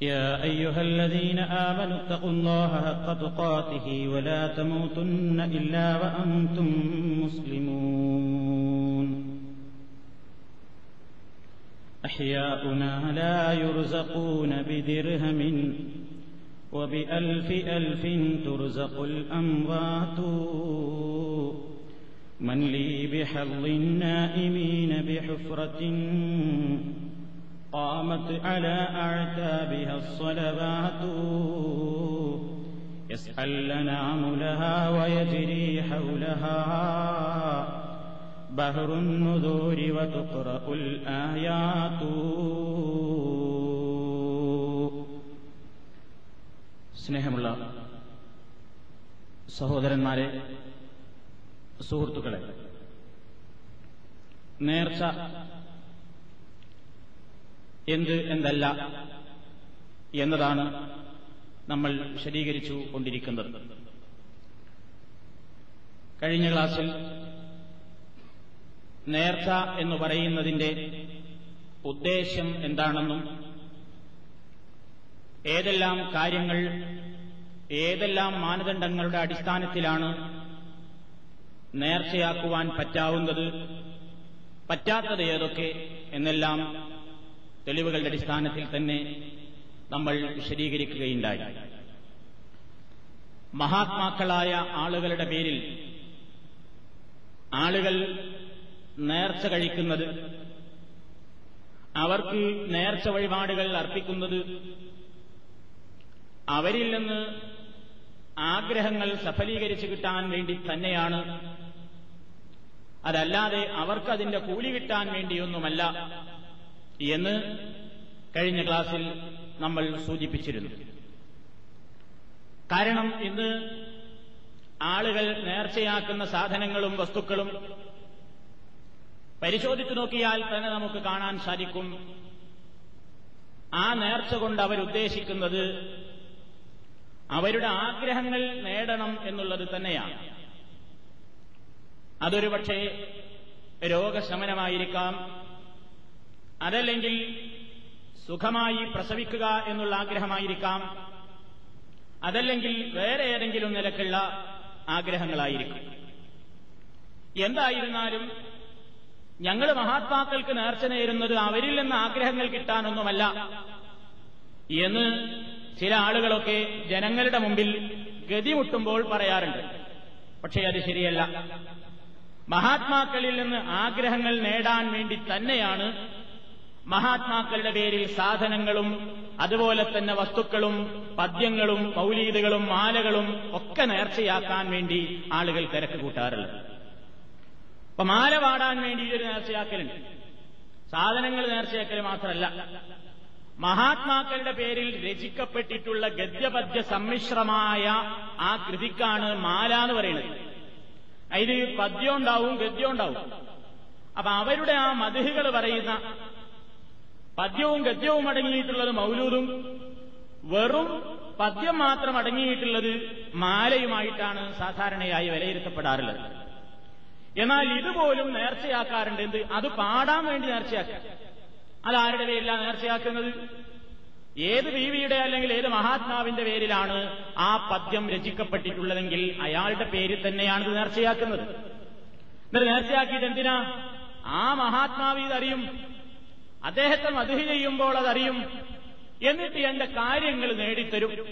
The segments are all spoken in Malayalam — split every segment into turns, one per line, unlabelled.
يا أيها الذين آمنوا اتقوا الله حق تقاته ولا تموتن إلا وأنتم مسلمون. أحياؤنا لا يرزقون بدرهم وبألف ألف ترزق الأموات. من لي بحظ النائمين بحفرة قامت على أعتابها الصلوات يسأل لنا لها ويجري حولها بهر النذور وتقرأ الآيات സ്നേഹമുള്ള സഹോദരന്മാരെ സുഹൃത്തുക്കളെ നേർച്ച എന്ത് എന്തല്ല എന്നതാണ് നമ്മൾ വിശദീകരിച്ചു കൊണ്ടിരിക്കുന്നത്. കഴിഞ്ഞ ക്ലാസ്സിൽ നേർച്ച എന്ന് പറയുന്നതിന്റെ ഉദ്ദേശ്യം എന്താണെന്നും ഏതെല്ലാം കാര്യങ്ങൾ ഏതെല്ലാം മാനദണ്ഡങ്ങളുടെ അടിസ്ഥാനത്തിലാണ് നേർച്ചയാക്കുവാൻ പറ്റാവുന്നത് പറ്റാത്തത് ഏതൊക്കെ എന്നെല്ലാം തെളിവുകളുടെ അടിസ്ഥാനത്തിൽ തന്നെ നമ്മൾ വിശദീകരിക്കുകയുണ്ടായി. മഹാത്മാക്കളായ ആളുകളുടെ പേരിൽ ആളുകൾ നേർച്ച കഴിക്കുന്നത് അവർക്ക് നേർച്ച വഴിപാടുകൾ അർപ്പിക്കുന്നത് അവരിൽ നിന്ന് ആഗ്രഹങ്ങൾ സഫലീകരിച്ചു കിട്ടാൻ വേണ്ടി തന്നെയാണ്. അതല്ലാതെ അവർക്കതിന്റെ കൂലി കിട്ടാൻ വേണ്ടിയൊന്നുമല്ല. എന്ന് കഴിഞ്ഞ ക്ലാസ്സിൽ നമ്മൾ സൂചിപ്പിച്ചിരുന്നു. കാരണം ഇന്ന് ആളുകൾ നേർച്ചയാക്കുന്ന സാധനങ്ങളും വസ്തുക്കളും പരിശോധിച്ചു നോക്കിയാൽ തന്നെ നമുക്ക് കാണാൻ സാധിക്കും. ആ നേർച്ച കൊണ്ട് അവരുദ്ദേശിക്കുന്നത് അവരുടെ ആഗ്രഹങ്ങൾ നേടണം എന്നുള്ളത് തന്നെയാണ്. അതൊരു പക്ഷേ രോഗശമനമായിരിക്കാം അതല്ലെങ്കിൽ സുഖമായി പ്രസവിക്കുക എന്നുള്ള ആഗ്രഹമായിരിക്കാം. അതല്ലെങ്കിൽ വേറെ ഏതെങ്കിലും നിലക്കുള്ള ആഗ്രഹങ്ങളായിരിക്കും. എന്തായിരുന്നാലും ഞങ്ങൾ മഹാത്മാക്കൾക്ക് നേർച്ച നേരുന്നത് അവരിൽ നിന്ന് ആഗ്രഹങ്ങൾ കിട്ടാനൊന്നുമല്ല. എന്ന് ചില ആളുകളൊക്കെ ജനങ്ങളുടെ മുമ്പിൽ ഗതിമുട്ടുമ്പോൾ പറയാറുണ്ട്. പക്ഷേ അത് ശരിയല്ല. മഹാത്മാക്കളിൽ നിന്ന് ആഗ്രഹങ്ങൾ നേടാൻ വേണ്ടി തന്നെയാണ് മഹാത്മാക്കളുടെ പേരിൽ സാധനങ്ങളും അതുപോലെ തന്നെ വസ്തുക്കളും പദ്യങ്ങളും മൗലീദുകളും മാലകളും ഒക്കെ നേർച്ചയാക്കാൻ വേണ്ടി ആളുകൾ തിരക്ക് കൂട്ടാറുള്ളത്. അപ്പൊ മാല പാടാൻ വേണ്ടി ഒരു നേർച്ചയാക്കലുണ്ട്. സാധനങ്ങൾ നേർച്ചയാക്കൽ മാത്രമല്ല. മഹാത്മാക്കളുടെ പേരിൽ രചിക്കപ്പെട്ടിട്ടുള്ള ഗദ്യപദ്യ സമ്മിശ്രമായ ആ കൃതിക്കാണ് മാല എന്ന് പറയുന്നത്. അതിൽ പദ്യം ഉണ്ടാവും ഗദ്യം ഉണ്ടാവും. അപ്പൊ അവരുടെ ആ മതിഹുകൾ പറയുന്ന പദ്യവും ഗദ്യവും അടങ്ങിയിട്ടുള്ളത് മൗലൂദും. വെറും പദ്യം മാത്രം അടങ്ങിയിട്ടുള്ളത് മാലയുമായിട്ടാണ് സാധാരണയായി വിലയിരുത്തപ്പെടാറുള്ളത്. എന്നാൽ ഇതുപോലും നേർച്ചയാക്കാറുണ്ട്. എന്ത്? അത് പാടാൻ വേണ്ടി നേർച്ചയാക്കുക. അതാരുടെ പേരിലാണ് നേർച്ചയാക്കുന്നത്? ഏത് ബീവിയുടെ അല്ലെങ്കിൽ ഏത് മഹാത്മാവിന്റെ പേരിലാണ് ആ പദ്യം രചിക്കപ്പെട്ടിട്ടുള്ളതെങ്കിൽ അയാളുടെ പേരിൽ തന്നെയാണ് ഇത് നേർച്ചയാക്കുന്നത്. എന്നിട്ട് നേർച്ചയാക്കിയിട്ട് എന്തിനാ? ആ മഹാത്മാവ് ഇതറിയും. അദ്ദേഹത്തെ മധുഹി ചെയ്യുമ്പോൾ അതറിയും. എന്നിട്ട് എന്റെ കാര്യങ്ങൾ നേടിത്തരും.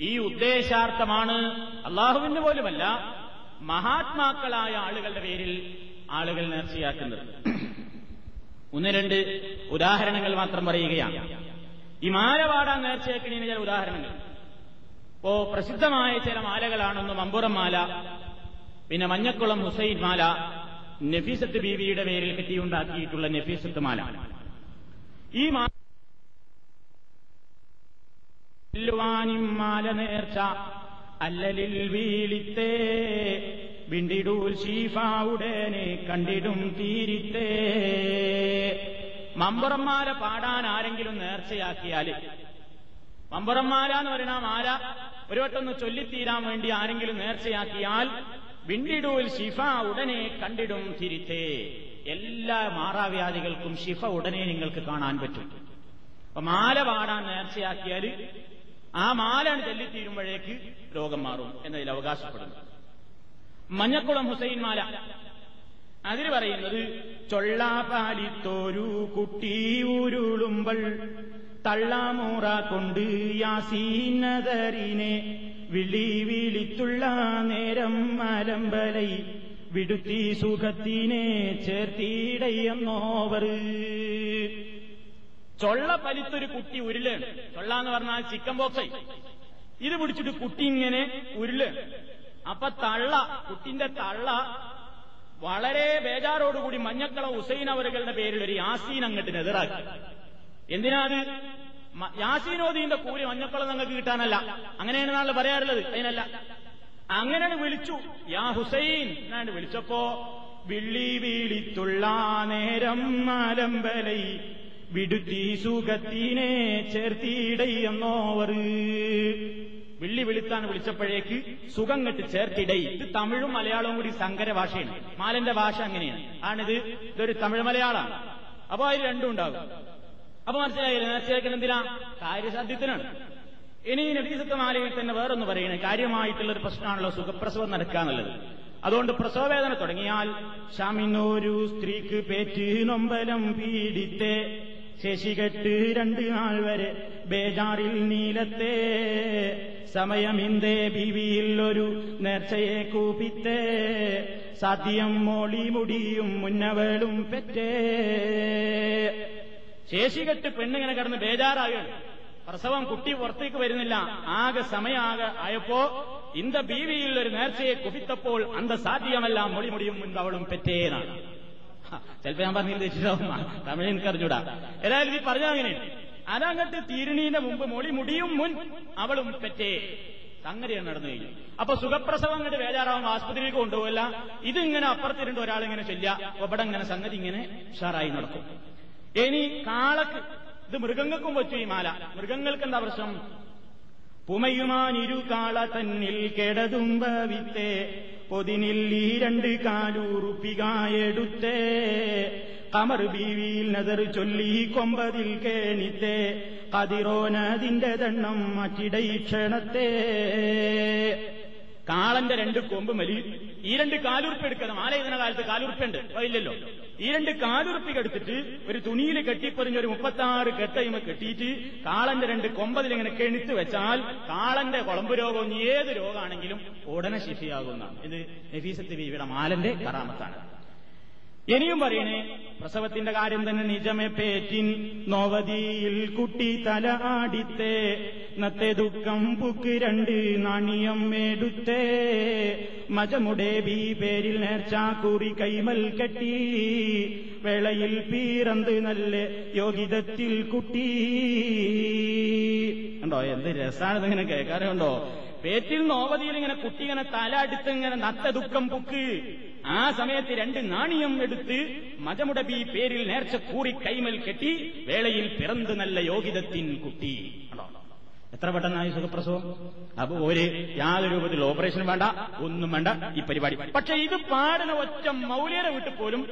ഈ ഉദ്ദേശാർത്ഥമാണ് അള്ളാഹുവിന് പോലുമല്ല മഹാത്മാക്കളായ ആളുകളുടെ പേരിൽ ആളുകൾ നേർച്ചയാക്കുന്നത്. ഒന്ന് രണ്ട് ഉദാഹരണങ്ങൾ മാത്രം പറയുകയാണ്. ഈ മാല പാടാൻ നേർച്ചയാക്കുന്നതിന് ചില ഉദാഹരണങ്ങൾ. ഇപ്പോ പ്രസിദ്ധമായ ചില മാലകളാണൊന്ന് മമ്പുറം മാല പിന്നെ മഞ്ഞക്കുളം ഹുസൈൻ മാല നഫീസത്ത് ബീവിയുടെ പേരിൽ കെട്ടിയുണ്ടാക്കിയിട്ടുള്ള നഫീസത്ത് മാല. ഈ മാല നേർച്ച അല്ലലിൽ വീളിത്തേ വിണ്ടിടൂൽ ശീഫാവുടനെ കണ്ടിടും തീരിത്തേ. മമ്പുറന്മാല പാടാൻ ആരെങ്കിലും നേർച്ചയാക്കിയാൽ മമ്പുറന്മാല എന്ന് പറയുന്ന മാല ഒരു വട്ടൊന്ന് ചൊല്ലിത്തീരാൻ വേണ്ടി ആരെങ്കിലും നേർച്ചയാക്കിയാൽ വിണ്ടിടൂൽ ശിഫ ഉടനെ കണ്ടിടും തിരിത്തേ. എല്ലാ മാറാവ്യാധികൾക്കും ശിഫ ഉടനെ നിങ്ങൾക്ക് കാണാൻ പറ്റും. അപ്പൊ മാല പാടാൻ നേർച്ചയാക്കിയാൽ ആ മാലാണ് ചെല്ലിത്തീരുമ്പോഴേക്ക് രോഗം മാറും എന്നതിൽ അവകാശപ്പെടുന്നു. മഞ്ഞക്കുളം ഹുസൈൻ മാല. അതിൽ പറയുന്നത് ചൊള്ളാപാലിത്തോരു കുട്ടി ഉരുളുമ്പൾ തള്ളാമൂറ കൊണ്ട് യാസീനതറിനെ വിളി വിളിത്തുള്ള നേരം മലമ്പലൈ വിടുത്തി സുഖത്തിനെ ചേർത്തിടയെന്നോവർ ചൊള്ള പലിത്തൊരു കുട്ടി ഉരുളാണ് ചൊള്ള എന്ന് പറഞ്ഞാൽ ചിക്കൻ ബോക്സ് ഇത് പിടിച്ചിട്ട് കുട്ടി ഇങ്ങനെ ഉരുൾ. അപ്പൊ തള്ള കുട്ടിന്റെ തള്ള വളരെ ബേജാറോടുകൂടി മഞ്ഞക്കള ഹുസൈൻ അവരുടെ പേരിൽ ഒരു യാസീൻ അങ്ങട്ട് എതിറാക്കി എന്തിനാ അത്? മ- യാസീനോദീന്റെ കൂലി മഞ്ഞക്കള നിങ്ങൾക്ക് കിട്ടാനല്ല. അങ്ങനെയാണ് നാളെ പറയാറുള്ളത്. അതിനല്ല. അങ്ങനെയാണ് വിളിച്ചു. യാ ഹുസൈൻ. എന്നാണ് വിളിച്ചപ്പോ വിള്ളി വീളിത്തുള്ള നേരം മാലമ്പലൈ വിടുത്തി സുഖത്തിനെ ചേർത്തിടയെന്നോവർ വിള്ളി വിളിത്താൻ വിളിച്ചപ്പോഴേക്ക് സുഖം കെട്ട് ചേർത്തിടൈ. ഇത് തമിഴും മലയാളവും കൂടി സങ്കര ഭാഷയാണ്. മാലന്റെ ഭാഷ അങ്ങനെയാണ്. ആണിത്? ഇതൊരു തമിഴ് മലയാളമാണ് അപ്പൊ അതിൽ രണ്ടും ഉണ്ടാകും. അപ്പൊ മനസ്സിലായില്ല? നേർച്ചയാക്കുന്ന എന്തിനാ? കാര്യസാധ്യത്തിനാണ്. ഇനി നബീസത്ത് മാലയിൽ തന്നെ വേറൊന്ന് പറയുന്നത് കാര്യമായിട്ടുള്ള ഒരു പ്രശ്നമാണല്ലോ സുഖപ്രസവം നടക്കാന്നുള്ളത്. അതുകൊണ്ട് പ്രസവവേദന തുടങ്ങിയാൽ ഷാമിന്നൊരു സ്ത്രീക്ക് പേറ്റ് നൊമ്പലം പീഡിത്തെ ശശികെട്ട് രണ്ട് നാൾ വരെ ബേജാറിൽ നീലത്തെ സമയമിന്തേ ബിവിയിൽ ഒരു നേർച്ചയെ കൂപ്പിത്തേ സാധ്യം മോളി മുടിയും മുന്നവളും പെറ്റേ. ശേഷികെട്ട് പെണ്ണിങ്ങനെ കിടന്ന് ബേജാറാകുകയാണ് പ്രസവം കുട്ടി പുറത്തേക്ക് വരുന്നില്ല. ആകെ സമയാകെ ആയപ്പോ ഇന്ത ബീവിയിൽ ഒരു നേർച്ചയെ കുപിത്തപ്പോൾ അന്ത സാധ്യമല്ല മുൻപ് അവളും പെറ്റേനാണ് ചിലപ്പോ ഞാൻ പറഞ്ഞു ഉദ്ദേശിച്ചാവും തമിഴ് എനിക്കറിഞ്ഞൂടാ. ഏതായാലും ഈ പറഞ്ഞ അങ്ങനെ. അതങ്ങട്ട് തീരുണീന്റെ മുമ്പ് മൊളി മുടിയും മുൻ അവളും പെറ്റേ. സംഗതിയാണ് നടന്നു കഴിഞ്ഞു അപ്പൊ സുഖപ്രസവം അങ്ങോട്ട് വേജാറാവും ആസ്പത്രിയിലേക്ക് കൊണ്ടുപോകില്ല ഇതിങ്ങനെ അപ്പുറത്തിരുണ്ട് ഒരാളിങ്ങനെ ചൊല്ലുക. ഇവിടെ ഇങ്ങനെ സംഗതി ഇങ്ങനെ ഉഷാറായി നടക്കും. ഇനി കാളക്ക് ഇത് മൃഗങ്ങൾക്കും വെച്ചു ഈ മാല. മൃഗങ്ങൾക്ക് എന്താ പ്രശ്നം? പുമയുമാനിരു കാള തന്നിൽ കെടതുമ്പ ഭവിത്തേ പൊതിനിൽ ഈ രണ്ട് കാലൂറുപ്പികായെടുത്തേ. കമർ ബീവിയിൽ നദർ ചൊല്ലി കൊമ്പതിൽ കേണിത്തേ. കതിറോനതിന്റെ ദണ്ണം മറ്റിടയിക്ഷണത്തേ കാളന്റെ രണ്ട് കൊമ്പ് മലി ഈ രണ്ട് കാലുറുപ്പ് എടുക്കണം. ആലയുന്ന കാലത്ത് കാലുറുപ്പുണ്ട്. ഇല്ലല്ലോ ഈ രണ്ട് കാലുറുപ്പിക്ക് എടുത്തിട്ട് ഒരു തുണിയിൽ കെട്ടിപ്പൊതിഞ്ഞ ഒരു മുപ്പത്തി ആറ് കെട്ടയുമ കെട്ടിയിട്ട് കാളന്റെ രണ്ട് കൊമ്പതിൽ ഇങ്ങനെ കെണിത്ത് വെച്ചാൽ കാളന്റെ കുളമ്പ് രോഗം ഏത് രോഗമാണെങ്കിലും ഉടനെ ശിഫിയാകുന്നതാണ് ഇത് നഫീസത്ത് ബീവിയുടെ മാലന്റെ കറാമത്താണ്. ഇനിയും പറയണേ പ്രസവത്തിന്റെ കാര്യം തന്നെ നിജമേ പേറ്റിൻ നോവതിയിൽ കുട്ടി തല ആടിത്തേ നത്തെ ദുഃഖം പുക്ക് രണ്ട് നാണിയം എടുത്തേ മജമുടെ ബി പേരിൽ നേർച്ചാക്കൂറി കൂറി കൈമൽ കെട്ടി വേളയിൽ പീറന്ത് നല്ല യോഗിതത്തിൽ കുട്ടി. ഉണ്ടോ എന്ത് രസാണ് ഇങ്ങനെ കേൾക്കാറുണ്ടോ? പേറ്റിൽ നോവതിയിൽ ഇങ്ങനെ കുട്ടി ഇങ്ങനെ തല അടുത്ത് ഇങ്ങനെ നത്ത ദുഃഖം പുക്ക്. ആ സമയത്ത് രണ്ട് നാണിയം എടുത്ത് മജമുടബി പേരിൽ നേർച്ച കൂറി കൈമൽ കെട്ടി വേളയിൽ പിറന്ത് നല്ല യോഗിതത്തിൻ കുട്ടി. എത്ര പെട്ടെന്നായി സുഖപ്രസവം? അപ്പൊ ഒരു യാതൊരു രൂപത്തിൽ ഓപ്പറേഷൻ വേണ്ട ഒന്നും വേണ്ട ഈ പരിപാടി. പക്ഷെ ഇത് പാടുന്ന ഒറ്റ മൗലിയുടെ വീട്ടിൽ പോലും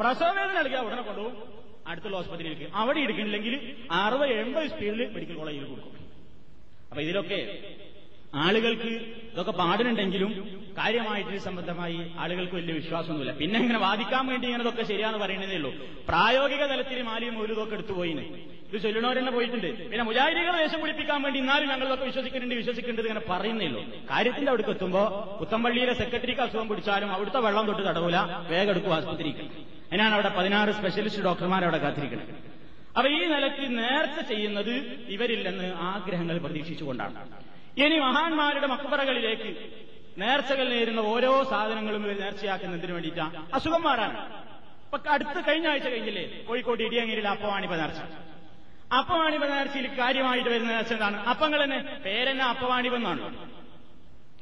പ്രസവവേദന നൽകിയ ഉടനെ കൊണ്ടുപോകും. അടുത്തുള്ള ആസ്പത്രിയിലേക്ക് അവിടെ എടുക്കണില്ലെങ്കിൽ അറുപത് എൺപത് സ്പീഡിൽ മെഡിക്കൽ കോളേജിൽ കൊടുക്കും. അപ്പൊ ഇതിലൊക്കെ ആളുകൾക്ക് ഇതൊക്കെ പാടുന്നുണ്ടെങ്കിലും കാര്യമായിട്ട് സംബന്ധമായി ആളുകൾക്ക് വലിയ വിശ്വാസമൊന്നുമില്ല. പിന്നെ ഇങ്ങനെ വാദിക്കാൻ വേണ്ടി ഇങ്ങനെ ഇതൊക്കെ ശരിയാന്ന് പറയുന്നതേ ഉള്ളൂ. പ്രായോഗിക തലത്തിൽ മാലിയും ഒരു ഇതൊക്കെ എടുത്തുപോയിന് ഇത് ചൊല്ലണവരെന്നെ പോയിട്ടുണ്ട്. പിന്നെ മുജാഹിദികളെ വേഷം പിടിപ്പിക്കാൻ വേണ്ടി ഇന്നാലും ഞങ്ങളൊക്കെ വിശ്വസിക്കുന്നുണ്ട് വിശ്വസിക്കേണ്ടത് ഇങ്ങനെ പറയുന്നേ ഉള്ളൂ. കാര്യത്തിന്റെ അവിടേക്ക് എത്തുമ്പോ പുത്തമ്പള്ളിയിലെ സെക്രട്ടറിക്ക് അസുഖം പിടിച്ചാലും അവിടുത്തെ വെള്ളം തൊട്ട് തടവില്ല വേഗം എടുക്കും ആസ്പത്രിക്ക് അതിനാണ് അവിടെ പതിനാറ് സ്പെഷ്യലിസ്റ്റ് ഡോക്ടർമാർ അവിടെ കാത്തിരിക്കുന്നത്. അപ്പൊ ഈ നിലയ്ക്ക് നേരത്തെ ചെയ്യുന്നത് ഇവരില്ലെന്ന് ആഗ്രഹങ്ങൾ പ്രതീക്ഷിച്ചുകൊണ്ടാണ്. ഇനി മഹാന്മാരുടെ മക്ബറകളിലേക്ക് നേർച്ചകൾ നേരുന്ന ഓരോ സാധനങ്ങളും ഇവർ നേർച്ചയാക്കുന്നതിന് വേണ്ടിയിട്ടാണ് അസുഖം മാറാണ് ഇപ്പൊ അടുത്ത് കഴിഞ്ഞ ആഴ്ച കഴിഞ്ഞില്ലേ? കോഴിക്കോട് ഇടിയങ്ങേരിയിൽ അപ്പവാണിപ്പ നേർച്ച. അപ്പവാണിപ്പ നേർച്ചയിൽ കാര്യമായിട്ട് വരുന്ന നേർച്ച എന്താണ്? അപ്പങ്ങൾ തന്നെ. പേരെന്നെ അപ്പവാണിപ്പെന്നാണ്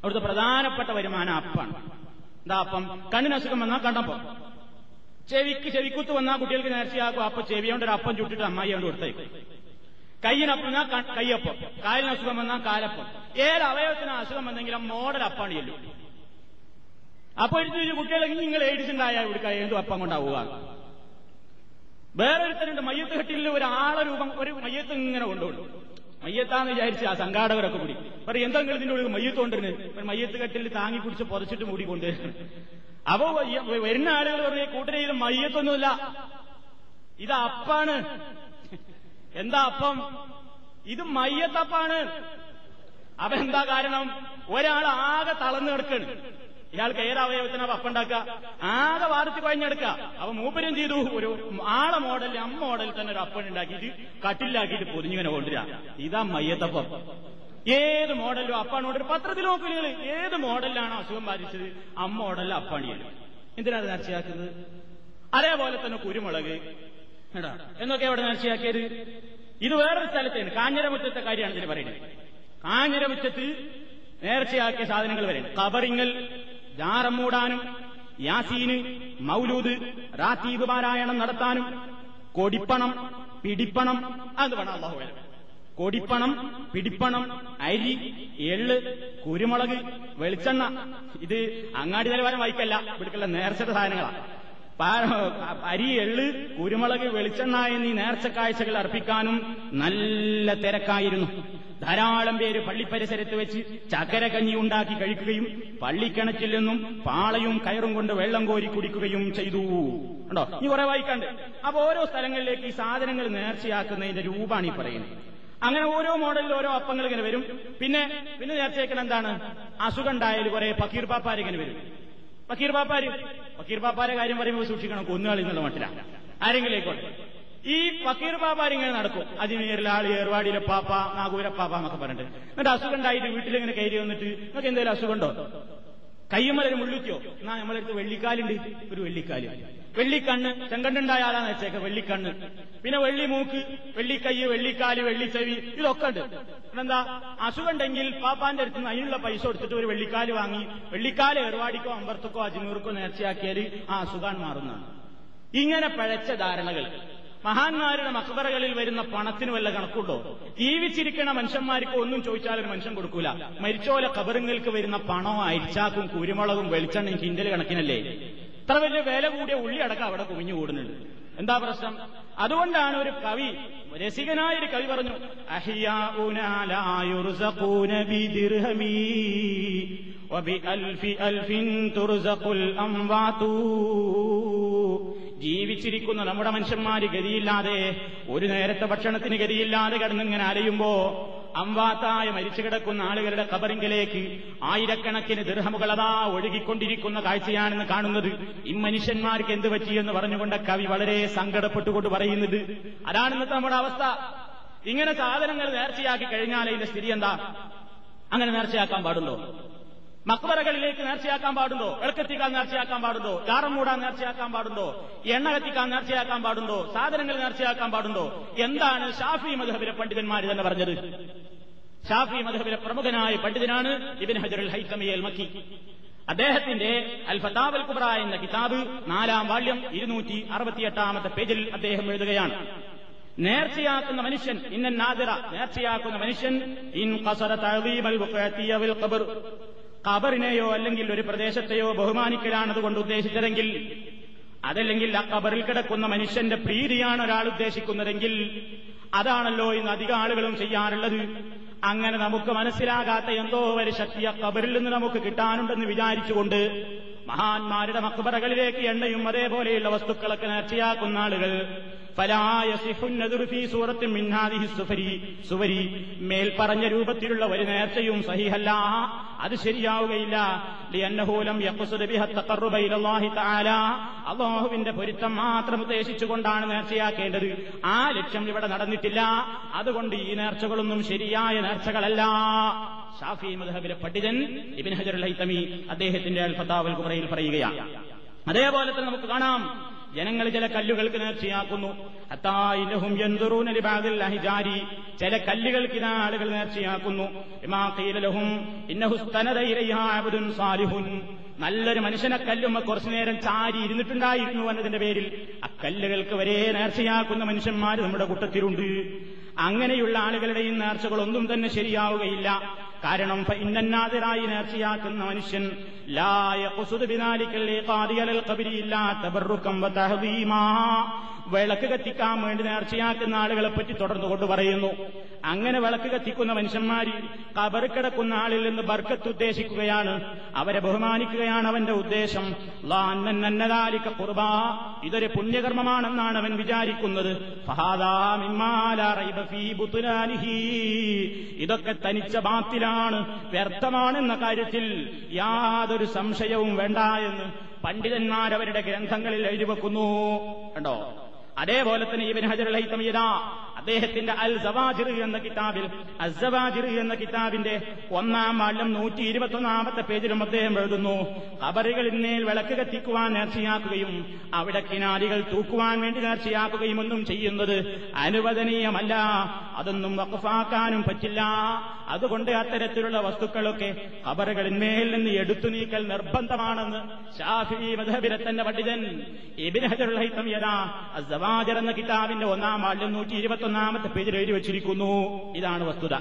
അവിടുത്തെ പ്രധാനപ്പെട്ട വരുമാനം അപ്പാണ്. എന്താ അപ്പം? കണ്ണിന് അസുഖം വന്നാൽ കണ്ടപ്പം. ചെവിക്ക് ചെവിക്കുത്ത് വന്നാൽ കുട്ടികൾക്ക് നേർച്ചയാക്കും. അപ്പൊ ചെവിയോണ്ട് ഒരു അപ്പം ചുട്ടിട്ട് അമ്മായി കൊണ്ട് കൊടുത്തേക്കും കയ്യിനപ്പം കയ്യപ്പം. കാലിന് അസുഖം വന്നാൽ കാലപ്പം. ഏത് അവയവത്തിന് അസുഖം വന്നെങ്കിലും മോഡൽ അപ്പാണ് ചെല്ലും അപ്പൊ എടുത്ത് കുട്ടികളെങ്കിൽ നിങ്ങൾ എയ്ഡ്സ് ഉണ്ടായാൽ ഇവിടെ എന്തും അപ്പം കൊണ്ടാവുക? വേറൊരുത്തരുണ്ട്. മയ്യത്ത് കെട്ടിൽ ഒരു ആളെ രൂപം ഒരു മയ്യത്ത് ഇങ്ങനെ കൊണ്ടുപോകും. മയ്യത്താന്ന് വിചാരിച്ച് ആ സംഘാടകരൊക്കെ കൂടി. പറയും എന്താ നിങ്ങൾ ഇതിന്റെ ഉള്ളിൽ മയ്യത്ത് കൊണ്ടുവരുന്നത് ഒരു മയ്യത്ത് കെട്ടിൽ താങ്ങി പിടിച്ച് പുതച്ചിട്ട് മൂടി കൊണ്ടുവരുന്നത് അപ്പൊ വരുന്ന ആളുകൾ പറഞ്ഞ കൂട്ടരെ ഇത് മയ്യത്തൊന്നുമില്ല. ഇത് അപ്പാണ്. എന്താ അപ്പം? ഇത് മയ്യത്തപ്പാണ് അപ്പൊ എന്താ കാരണം? ഒരാൾ ആകെ തളർന്നു കിടക്കാണ്. ഇയാൾക്ക് ഏത് അപ്പുണ്ടാക്ക ആകെ വാർത്തി കുഴഞ്ഞെടുക്കുക. അപ്പൊ മൂപ്പരും ചെയ്തു. ഒരു ആളെ മോഡൽ അമ്മ മോഡൽ തന്നെ ഒരു അപ്പൻ ഉണ്ടാക്കിയിട്ട് കട്ടിലാക്കിയിട്ട് പൊതിഞ്ഞിങ്ങനെ കൊണ്ടുവരാ ഇതാ മയ്യത്തപ്പം ഏത് മോഡലും അപ്പാണ് കൊണ്ടൊരു പത്രത്തിൽ നോക്കൂ നിങ്ങൾ. ഏത് മോഡലിലാണോ അസുഖം ബാധിച്ചത്? അമ്മ മോഡലിൽ അപ്പാണിയാണ് എന്തിനാണ് ചർച്ചയാക്കുന്നത് അതേപോലെ തന്നെ കുരുമുളക്. എന്നൊക്കെ അവിടെ മനസ്സിലാക്കിയത് ഇത് വേറൊരു സ്ഥലത്താണ്. കാഞ്ഞിരമുറ്റത്തെ കാര്യമാണ് ഇതിന് പറയുന്നത്. കാഞ്ഞിരമുറ്റത്ത് നേർച്ചയാക്കിയ സാധനങ്ങൾ വരെ. കബറിങ്ങൽ ജാറം മൂടാനും യാസീന് മൗലൂദ് റാത്തീബ് പാരായണം നടത്താനും കൊടിപ്പണം പിടിപ്പണം അത് വേണം അള്ളാഹു വരും കൊടിപ്പണം പിടിപ്പണം അരി എള്ള് കുരുമുളക് വെളിച്ചെണ്ണ. ഇത് അങ്ങാടി നിലവാരം വായിക്കല്ല. ഇവിടുക്കുള്ള നേർച്ചയുടെ സാധനങ്ങളാണ് അരി എള്ള് കുരുമുളക് വെളിച്ചെണ്ണ എന്നീ നേർച്ച കാഴ്ചകൾ അർപ്പിക്കാനും നല്ല തിരക്കായിരുന്നു. ധാരാളം പേര് പള്ളിപ്പരിസരത്ത് വെച്ച് ചക്കര കഞ്ഞി ഉണ്ടാക്കി കഴിക്കുകയും പള്ളിക്കിണറ്റിൽ നിന്നും പാളയും കയറും കൊണ്ട് വെള്ളം കോരി കുടിക്കുകയും ചെയ്തു. ഉണ്ടോ ഈ കുറെ വായിക്കാണ്ട്. അപ്പൊ ഓരോ സ്ഥലങ്ങളിലേക്ക് ഈ സാധനങ്ങൾ നേർച്ചയാക്കുന്നതിന്റെ രൂപമാണ് ഈ പറയുന്നത്. അങ്ങനെ ഓരോ മോഡലിൽ ഓരോ അപ്പങ്ങൾ ഇങ്ങനെ വരും. പിന്നെ പിന്നെ നേർച്ചയാക്കണം എന്താണ്? അസുഖം ഉണ്ടായാൽ കുറെ പക്കീർ വരും. ഫക്കീർ പാപ്പാര് ഫക്കീർ പാപ്പാരെ കാര്യം പറയുമ്പോൾ സൂക്ഷിക്കണം കൊന്നുകളി എന്നുള്ള ആരെങ്കിലും ആയിക്കോട്ടെ. ഈ ഫക്കീർ ഇങ്ങനെ നടക്കും. അജ്മീറിലെ ആൾ ഏർവാടിയിലെ പാപ്പ നാഗൂരപ്പാപ്പ എന്നൊക്കെ പറഞ്ഞിട്ട്. എന്നിട്ട് അസുഖം ഉണ്ടായിട്ട് വീട്ടിലിങ്ങനെ കയറി വന്നിട്ട് നിങ്ങൾക്ക് എന്തെങ്കിലും അസുഖമുണ്ടോ കയ്യുമ്മലൊരു മുള്ളിക്കോ എന്നാ നമ്മളെടുത്ത് വെള്ളിക്കാലുണ്ട്. ഒരു വെള്ളിക്കാൽ. വെള്ളിക്കണ്ണ് ചെങ്കണ്ണുണ്ടായ ആളാന്ന് വെച്ചേക്ക വെള്ളിക്കണ്ണ്. പിന്നെ വെള്ളി മൂക്ക് വെള്ളിക്കൈ വെള്ളിക്കാൽ വെള്ളിച്ചെവി ഇതൊക്കെ ഉണ്ട്. എന്താ അസുഖം ഉണ്ടെങ്കിൽ പാപ്പാന്റെ അടുത്ത് അതിനുള്ള പൈസ കൊടുത്തിട്ട് ഒരു വെള്ളിക്കാൽ വാങ്ങി വെള്ളിക്കാൽ ഏർവാടിക്കോ അമ്പർത്തക്കോ അജ്മീർക്കോ നേർച്ചയാക്കിയാൽ ആ അസുഖാൻ മാറുന്നതാണ്. ഇങ്ങനെ പഴച്ച ധാരണകൾ. മഹാന്മാരുടെ മക്ബറകളിൽ വരുന്ന പണത്തിന് വല്ല കണക്കുണ്ടോ? ജീവിച്ചിരിക്കുന്ന മനുഷ്യന്മാർക്ക് ഒന്നും ചോദിച്ചാൽ ഒരു മനുഷ്യൻ കൊടുക്കൂല. മരിച്ചോലെ കബറുങ്ങൾക്ക് വരുന്ന പണവും അരിച്ചാക്കും കുരുമുളകും വെളിച്ചെണ്ണയും കിൻഡൽ കണക്കിനല്ലേ? ഇത്ര വലിയ വില കൂടിയ ഉള്ളി അടക്കം അവിടെ കുവിഞ്ഞു കൂടുന്നുണ്ട്. എന്താ പ്രശ്നം? അതുകൊണ്ടാണ് ഒരു കവി രസികനായ ഒരു കവി പറഞ്ഞു ജീവിച്ചിരിക്കുന്ന നമ്മുടെ മനുഷ്യന്മാര് ഗതിയില്ലാതെ ഒരു നേരത്തെ ഭക്ഷണത്തിന് ഗതിയില്ലാതെ കിടന്നിങ്ങനെ അലയുമ്പോ അമ്പാത്തായ മരിച്ചു കിടക്കുന്ന ആളുകളുടെ കബറിങ്കിലേക്ക് ആയിരക്കണക്കിന് ദൃഹമുകളതാ ഒഴുകിക്കൊണ്ടിരിക്കുന്ന കാഴ്ചയാണെന്ന് കാണുന്നത്. ഈ മനുഷ്യന്മാർക്ക് എന്ത് പറ്റിയെന്ന് പറഞ്ഞുകൊണ്ട് കവി വളരെ സങ്കടപ്പെട്ടുകൊണ്ട് പറയുന്നത്. അതാണ് ഇന്നത്തെ നമ്മുടെ അവസ്ഥ. ഇങ്ങനെ സാധനങ്ങൾ നേർച്ചയാക്കി കഴിഞ്ഞാൽ ഇതിന്റെ സ്ഥിതി എന്താ? അങ്ങനെ നേർച്ചയാക്കാൻ പാടുണ്ടോ? മക്ബറകളിലേക്ക് നേർച്ചയാക്കാൻ പാടുണ്ടോ? വിളക്കെത്തിക്കാൻ നേർച്ചയാക്കാൻ പാടുണ്ടോ? ചാറം മൂടാൻ നേർച്ചയാക്കാൻ പാടുണ്ടോ? എണ്ണ കത്തിക്കാൻ നേർച്ചയാക്കാൻ പാടുണ്ടോ? സാധനങ്ങൾ നേർച്ചയാക്കാൻ പാടുണ്ടോ? എന്താണ് ഷാഫി മധുഹബിലെ പണ്ഡിതന്മാർ തന്നെ പറഞ്ഞത്? ഷാഫി മധുഹബിലെ പ്രമുഖനായ പണ്ഡിതനാണ് ഇബിൻ ഹജറുൽ ഹൈക്കമിയൽ മക്കി അദ്ദേഹത്തിന്റെ അൽ ഫതാവൽ കുബ്ര എന്ന കിതാബ് നാലാം വാള്യം ഇരുന്നൂറ്റി അറുപത്തിയെട്ടാമത്തെ പേജിൽ അദ്ദേഹം എഴുതുകയാണ്. നേർച്ചയാക്കുന്ന മനുഷ്യൻ ഇന്നൻ നാദിറ. നേർച്ചയാക്കുന്ന മനുഷ്യൻ ഇൻ അവൽ ഖബർ. ഖബറിനെയോ അല്ലെങ്കിൽ ഒരു പ്രദേശത്തെയോ ബഹുമാനിക്കലാണ് അതുകൊണ്ട് ഉദ്ദേശിച്ചതെങ്കിൽ അതല്ലെങ്കിൽ ആ ഖബറിൽ കിടക്കുന്ന മനുഷ്യന്റെ പ്രീതിയാണ് ഒരാൾ ഉദ്ദേശിക്കുന്നതെങ്കിൽ അതാണല്ലോ ഇന്ന് അധിക ആളുകളും ചെയ്യാറുള്ളത്. അങ്ങനെ നമുക്ക് മനസ്സിലാകാത്ത എന്തോ ഒരു ശക്തി ആ ഖബറിൽ നിന്ന് നമുക്ക് കിട്ടാനുണ്ടെന്ന് വിചാരിച്ചുകൊണ്ട് മഹാന്മാരുടെ മക്ബറകളിലേക്ക് എണ്ണയും അതേപോലെയുള്ള വസ്തുക്കളൊക്കെ നേർച്ചയാക്കുന്ന ആളുകൾ. സുവരി മേൽപ്പറഞ്ഞ രൂപത്തിലുള്ള ഒരു നേർച്ചയും സഹിഹല്ല. അത് ശരിയാവുകയില്ല. അല്ലാഹുവിന്റെ പൊരുത്തം മാത്രം ഉദ്ദേശിച്ചുകൊണ്ടാണ് നേർച്ചയാക്കേണ്ടത്. ആ ലക്ഷ്യം ഇവിടെ നടന്നിട്ടില്ല. അതുകൊണ്ട് ഈ നേർച്ചകളൊന്നും ശരിയായ നേർച്ചകളല്ല. ഷാഫി മദ്ഹബിലെ പണ്ഡിതൻ ഇബിൻ ഹജറുൽ ഹൈതമി അദ്ദേഹത്തിന്റെ ഫതാവൽ കുബ്രയിൽ പറയുകയാണ്. അതേപോലെ തന്നെ നമുക്ക് കാണാം ജനങ്ങൾ ചില കല്ലുകൾക്ക് നേർച്ചയാക്കുന്നു. അത്തായിലഹും അഹിജാരി ചില കല്ലുകൾക്ക് ഇതാ ആളുകൾ നേർച്ചയാക്കുന്നു. ഇമാ ഖീലലഹും ഇന്നഹു സ്തനദ ഇലൈഹാ അബ്ദുൻ സാലിഹുൻ. നല്ലൊരു മനുഷ്യനെ കല്ലുമ്മ കുറച്ചു നേരം ചാരി ഇരുന്നിട്ടുണ്ടായിരുന്നു എന്നതിന്റെ പേരിൽ കല്ലുകൾക്ക് വരെ നേർച്ചയാക്കുന്ന മനുഷ്യന്മാർ നമ്മുടെ കൂട്ടത്തിലുണ്ട്. അങ്ങനെയുള്ള ആളുകളുടെയും നേർച്ചകളൊന്നും തന്നെ ശരിയാവുകയില്ല. കാരണം ഇന്നന്നാതിരായി നേർച്ചയാക്കുന്ന മനുഷ്യൻ ലാ യഖ്സുദു ബിദാലിക്കൽ ഇഖാദി അലൽ ഖബരി ഇല്ലാ തബറുകം വതഹദീമാ വിളക്ക് കത്തിക്കാൻ വേണ്ടി നേർച്ചയാക്കുന്ന ആളുകളെ പറ്റി തുടർന്നു കൊണ്ട് പറയുന്നു. അങ്ങനെ വിളക്ക് കത്തിക്കുന്ന മനുഷ്യന്മാര് കബർ കിടക്കുന്ന ആളിൽ നിന്ന് ബർക്കത്ത് ഉദ്ദേശിക്കുകയാണ്. അവരെ ബഹുമാനിക്കുകയാണ് അവന്റെ ഉദ്ദേശം. നന്നതാലിക്ക ഇതൊരു പുണ്യകർമ്മമാണെന്നാണ് അവൻ വിചാരിക്കുന്നത്. ഇതൊക്കെ തനിച്ച ബാത്തിലാണ്. വ്യർത്ഥമാണെന്ന കാര്യത്തിൽ യാതൊരു സംശയവും വേണ്ട എന്ന് പണ്ഡിതന്മാരവരുടെ ഗ്രന്ഥങ്ങളിൽ എഴുതി വെക്കുന്നു. കണ്ടോ? അതേപോലെ തന്നെ ഇബിൻ ഹജർ ഹൈത്തമിയത അദ്ദേഹത്തിന്റെ അൽ സവാജിർ എന്ന കിതാബിൽ അസവാജിർ എന്ന കിതാബിന്റെ ഒന്നാം വാളിലും നൂറ്റി ഇരുപത്തൊന്നാമത്തെ പേജിലും അദ്ദേഹം എഴുതുന്നു ഖബറുകളിന്മേൽ വിളക്ക് കത്തിക്കുവാൻ നേർച്ചയാക്കുകയും അവിടെ കിനാരികൾ തൂക്കുവാൻ വേണ്ടി നേർച്ചയാക്കുകയും ഒന്നും ചെയ്യുന്നത് അനുവദനീയമല്ല. അതൊന്നും വഖഫാക്കാനും പറ്റില്ല. അതുകൊണ്ട് അത്തരത്തിലുള്ള വസ്തുക്കളൊക്കെ കബറുകളിന്മേൽ നിന്ന് എടുത്തു നീക്കൽ നിർബന്ധമാണെന്ന് ഷാഫി തന്നെ പണ്ഡിതൻ ഇബിൻ ഹജറുൽ ഹൈത്തമിയത അസവാജർ എന്ന കിതാബിന്റെ ഒന്നാം വാളിലും നൂറ്റി ഇരുപത്തൊന്നാമത്തെ പേജിൽ എഴുതി വെച്ചിരിക്കുന്നു. ഇതാണ് വസ്തുത.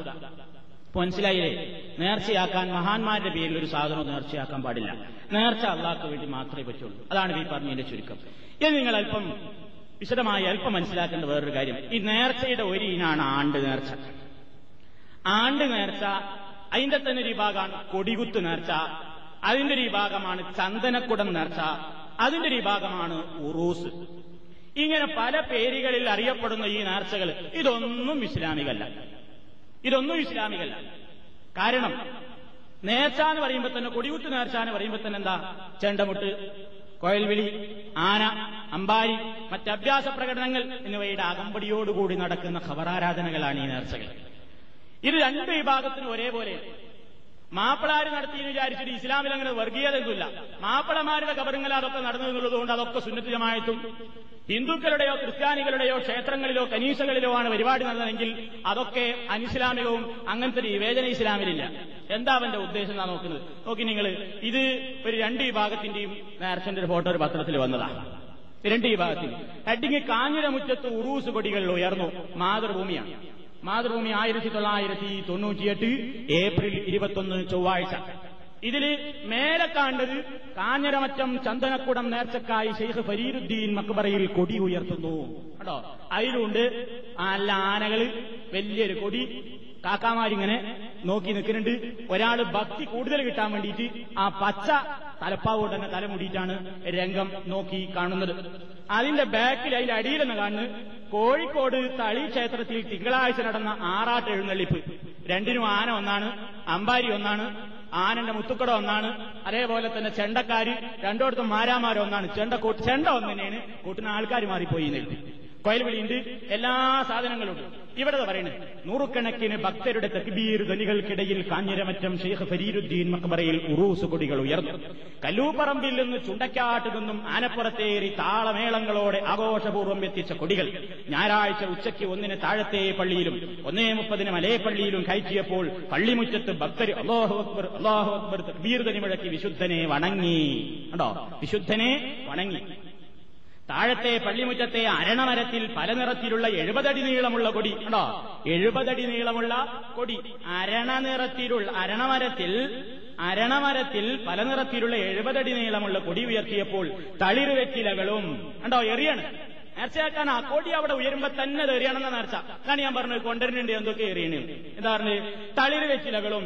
മനസ്സിലായില്ലേ? നേർച്ചയാക്കാൻ മഹാന്മാരുടെ പേരിൽ ഒരു സാധനവും നേർച്ചയാക്കാൻ പാടില്ല. നേർച്ച അള്ളാഹ്ക്ക് വേണ്ടി മാത്രമേ പറ്റുള്ളൂ. അതാണ് ഈ പറഞ്ഞതിന്റെ ചുരുക്കം. ഇത് നിങ്ങൾ അല്പം വിശദമായി അല്പം മനസ്സിലാക്കേണ്ട വേറൊരു കാര്യം. ഈ നേർച്ചയുടെ ഒരു ഇനാണ് ആണ്ട് നേർച്ച. ആണ്ട് നേർച്ച അതിന്റെ തന്നെ ഒരു വിഭാഗമാണ് കൊടികുത്ത് നേർച്ച. അതിന്റെ ഒരു വിഭാഗമാണ് ചന്ദനക്കുടം നേർച്ച. അതിന്റെ ഒരു വിഭാഗമാണ് ഉറൂസ്. ഇങ്ങനെ പല പേരുകളിൽ അറിയപ്പെടുന്ന ഈ നേർച്ചകൾ ഇതൊന്നും ഇസ്ലാമികല്ല. ഇതൊന്നും ഇസ്ലാമികല്ല. കാരണം നേർച്ച എന്ന് പറയുമ്പോൾ തന്നെ കൊടികുത്ത് നേർച്ച എന്ന് പറയുമ്പോൾ തന്നെ എന്താ? ചെണ്ടമുട്ട് കോയൽവിളി ആന അമ്പാരി മറ്റ് അഭ്യാസ പ്രകടനങ്ങൾ എന്നിവയുടെ അകമ്പടിയോടുകൂടി നടക്കുന്ന ഖബറാരാധനകളാണ് ഈ നേർച്ചകൾ. ഇത് രണ്ട് വിഭാഗത്തിനും ഒരേപോലെ. മാപ്പിളാര് നടത്തിയെന്ന് വിചാരിച്ചിട്ട് ഇസ്ലാമിൽ അങ്ങനെ വർഗീയതയൊന്നുമില്ല. മാപ്പിളമാരുടെ കബറുങ്ങൾ അതൊക്കെ നടന്നു എന്നുള്ളതുകൊണ്ട് അതൊക്കെ സുന്നത്തിജമായിട്ടും ഹിന്ദുക്കളുടെയോ ക്രിസ്ത്യാനികളുടെയോ ക്ഷേത്രങ്ങളിലോ കനീസകളിലോ ആണ് പരിപാടി നടന്നതെങ്കിൽ അതൊക്കെ അനിസ്ലാമികവും അങ്ങനത്തെ വിവേചന ഇസ്ലാമിലില്ല. എന്താ അവന്റെ ഉദ്ദേശം എന്നാ നോക്കുന്നത്? നോക്കി നിങ്ങൾ ഇത് ഒരു രണ്ട് വിഭാഗത്തിന്റെയും നേർച്ചന്റെ ഒരു ഫോട്ടോ ഒരു പത്രത്തിൽ വന്നതാണ് രണ്ട് വിഭാഗത്തിൽ. ഹെഡിങ് കാഞ്ഞിരമുറ്റത്ത് ഉറൂസ് കൊടികളിൽ ഉയർന്നു. മാതൃഭൂമിയാണ്. മാതൃഭൂമി ആയിരത്തി തൊള്ളായിരത്തി തൊണ്ണൂറ്റിയെട്ട് ഏപ്രിൽ ഇരുപത്തൊന്ന് ചൊവ്വാഴ്ച. ഇതിൽ മേലെ കാണ്ടത് കാഞ്ഞരമറ്റം ചന്ദനക്കുടം നേർച്ചക്കായി ഷെയ്ഖ് ഫരീരുദ്ദീൻ മക്ബറയിൽ കൊടി ഉയർത്തുന്നു. കേട്ടോ? അതിലുണ്ട് നല്ല ആനകൾ. വലിയൊരു കൊടി. കാക്കാമാരിങ്ങനെ നോക്കി നിൽക്കുന്നുണ്ട്. ഒരാൾ ഭക്തി കൂടുതൽ കിട്ടാൻ വേണ്ടിയിട്ട് ആ പച്ച തലപ്പാവ് തന്നെ തലമുടിയിട്ടാണ് രംഗം നോക്കി കാണുന്നത്. അതിന്റെ ബാക്കിൽ അതിന്റെ അടിയിലെന്ന് കാണുന്നത് കോഴിക്കോട് തളി ക്ഷേത്രത്തിൽ തിങ്കളാഴ്ച നടന്ന ആറാട്ട് എഴുന്നള്ളിപ്പ്. രണ്ടിനും ആന ഒന്നാണ് അമ്പാരി ഒന്നാണ് ആനന്റെ മുത്തുക്കട ഒന്നാണ് അതേപോലെ തന്നെ ചെണ്ടക്കാര് രണ്ടോടത്തും മാരാമാരൊന്നാണ് ചെണ്ട ചെണ്ട ഒന്നിനെയാണ് കൂട്ടുന്ന ആൾക്കാർ മാറിപ്പോയി നിൽക്കും കൊയൽവിളിയുണ്ട്. എല്ലാ സാധനങ്ങളും ഉണ്ട് ഇവിടെ പറയുന്നത് നൂറുകണക്കിന് ഭക്തരുടെ തക്ബീർ ധനികൾക്കിടയിൽ കാഞ്ഞിരമറ്റം ഷെയ്ഖ് ഫരീരുദ്ദീൻ മക്ബറയിൽ ഉറൂസ് കൊടികൾ ഉയർന്നു. കല്ലൂപ്പറമ്പിൽ നിന്ന് ചുണ്ടക്കാട്ട് നിന്നും ആനപ്പുറത്തേറി താളമേളങ്ങളോടെ ആഘോഷപൂർവം എത്തിച്ച കൊടികൾ. ഞായറാഴ്ച ഉച്ചയ്ക്ക് ഒന്നിന് താഴത്തെ പള്ളിയിലും ഒന്നേ മുപ്പതിന് മലേ പള്ളിയിലും കയറ്റിയപ്പോൾ പള്ളിമുറ്റത്ത് ഭക്തർ അള്ളാഹു അക്ബർ അള്ളാഹു അക്ബർ തക്ബീർ ധനി മുഴക്കി വിശുദ്ധനെ വണങ്ങി. കണ്ടോ? വിശുദ്ധനെ വണങ്ങി. താഴത്തെ പള്ളിമുറ്റത്തെ അരണമരത്തിൽ പല നിറത്തിലുള്ള എഴുപതടി നീളമുള്ള കൊടി. ഉണ്ടോ എഴുപതടി നീളമുള്ള കൊടി. അരണ നിറത്തിലുള്ള അരണമരത്തിൽ അരണമരത്തിൽ പല നിറത്തിലുള്ള എഴുപതടി നീളമുള്ള കൊടി ഉയർത്തിയപ്പോൾ തളിരുവെറ്റിലകളും ഉണ്ടോ എറിയാണ് നേർച്ചയാക്കാൻ ആ കൊടി അവിടെ ഉയരുമ്പോ തന്നെ അത് എറിയണമെന്ന നേർച്ച. അതാണ് ഞാൻ പറഞ്ഞത്. കൊണ്ടുവരുന്നുണ്ട് എന്തൊക്കെ എറിയണേ എന്താ പറഞ്ഞത്? തളിര് വെറ്റിലകളും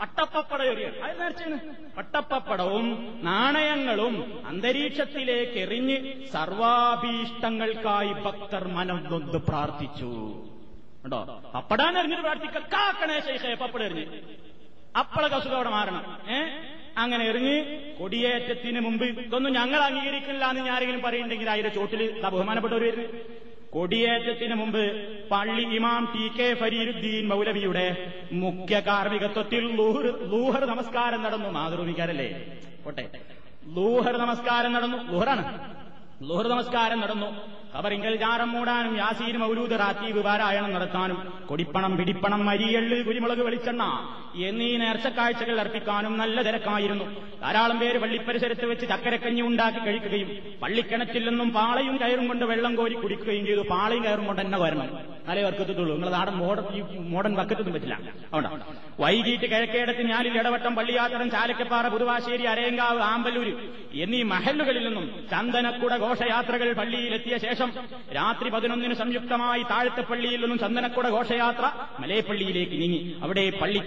വട്ടപ്പപ്പടവും ആ വട്ടപ്പപ്പട എറിയ അത് നേർച്ചയാണ് വട്ടപ്പപ്പടവും നാണയങ്ങളും അന്തരീക്ഷത്തിലേക്ക് എറിഞ്ഞ് സർവാഭീഷ്ടങ്ങൾക്കായി ഭക്തർ മനം നൊന്ന് പ്രാർത്ഥിച്ചു. ഉണ്ടോ അപ്പടാൻ എറിഞ്ഞിട്ട് പ്രാർത്ഥിക്ക. കാക്കണേ ശേഷേ പപ്പട എറിഞ്ഞ്. അപ്പളെ കസുഖം അവിടെ മാറണം. ഏ? അങ്ങനെ എറിഞ്ഞ് കൊടിയേറ്റത്തിന് മുമ്പ് ഇതൊന്നും ഞങ്ങൾ അംഗീകരിക്കില്ല എന്ന് ആരെങ്കിലും പറയുന്നുണ്ടെങ്കിൽ അതിന്റെ ചോട്ടിൽ ബഹുമാനപ്പെട്ടവർ വരുന്നത്. കൊടിയേറ്റത്തിന് മുമ്പ് പള്ളി ഇമാം ടി കെ ഫരീരുദ്ദീൻ മൗലവിയുടെ മുഖ്യ കാർമ്മികത്വത്തിൽ ലൂഹർ നമസ്കാരം നടന്നു മാതൃഭൂമിക്കാരല്ലേ? കോട്ടെ ലൂഹർ നമസ്കാരം നടന്നു. ലൂഹറാണ്. ലൂഹർ നമസ്കാരം നടന്നു. കബറിങ്കൽ ജാറം മൂടാനും യാസീൻ മൗലൂദ് റാത്തീബ് പാരായണം നടത്താനും കൊടിപ്പണം പിടിപ്പണം മരിയള്ള് കുരുമുളക് വെളിച്ചെണ്ണ എന്നീ നേർച്ചക്കാഴ്ചകൾ അർപ്പിക്കാനും നല്ല തിരക്കായിരുന്നു. ധാരാളം പേര് പള്ളിപ്പരിസരത്ത് വെച്ച് ചക്കരക്കഞ്ഞി ഉണ്ടാക്കി കഴിക്കുകയും പള്ളിക്കിണറ്റിൽ നിന്നും പാളയും കയറും കൊണ്ട് വെള്ളം കോരി കുടിക്കുകയും ചെയ്തു. പാളയും കയറും കൊണ്ട് തന്നെ വരണം. നല്ല വർക്കത്തുള്ളൂ നിങ്ങൾ നാടൻ മോഡൻ മോഡൻ വക്കത്തൊന്നും പറ്റില്ല. അതുകൊണ്ട്. വൈകിട്ട് കിഴക്കേടത്ത് ഞാലിൽ ഇടവട്ടം പള്ളിയാത്തടം ചാലക്കപ്പാറ പുതുവാശ്ശേരി അരയങ്കാവ് ആമ്പല്ലൂര് എന്നീ മഹല്ലുകളിൽ നിന്നും ചന്ദനക്കുട ഘോഷയാത്രകൾ പള്ളിയിലെത്തിയ ശേഷം രാത്രി പതിനൊന്നിന് സംയുക്തമായി താഴത്തെ പള്ളിയിൽ നിന്നും ചന്ദനക്കുട ഘോഷയാത്ര മലയപ്പള്ളിയിലേക്ക് നീങ്ങി. അവിടെ പള്ളി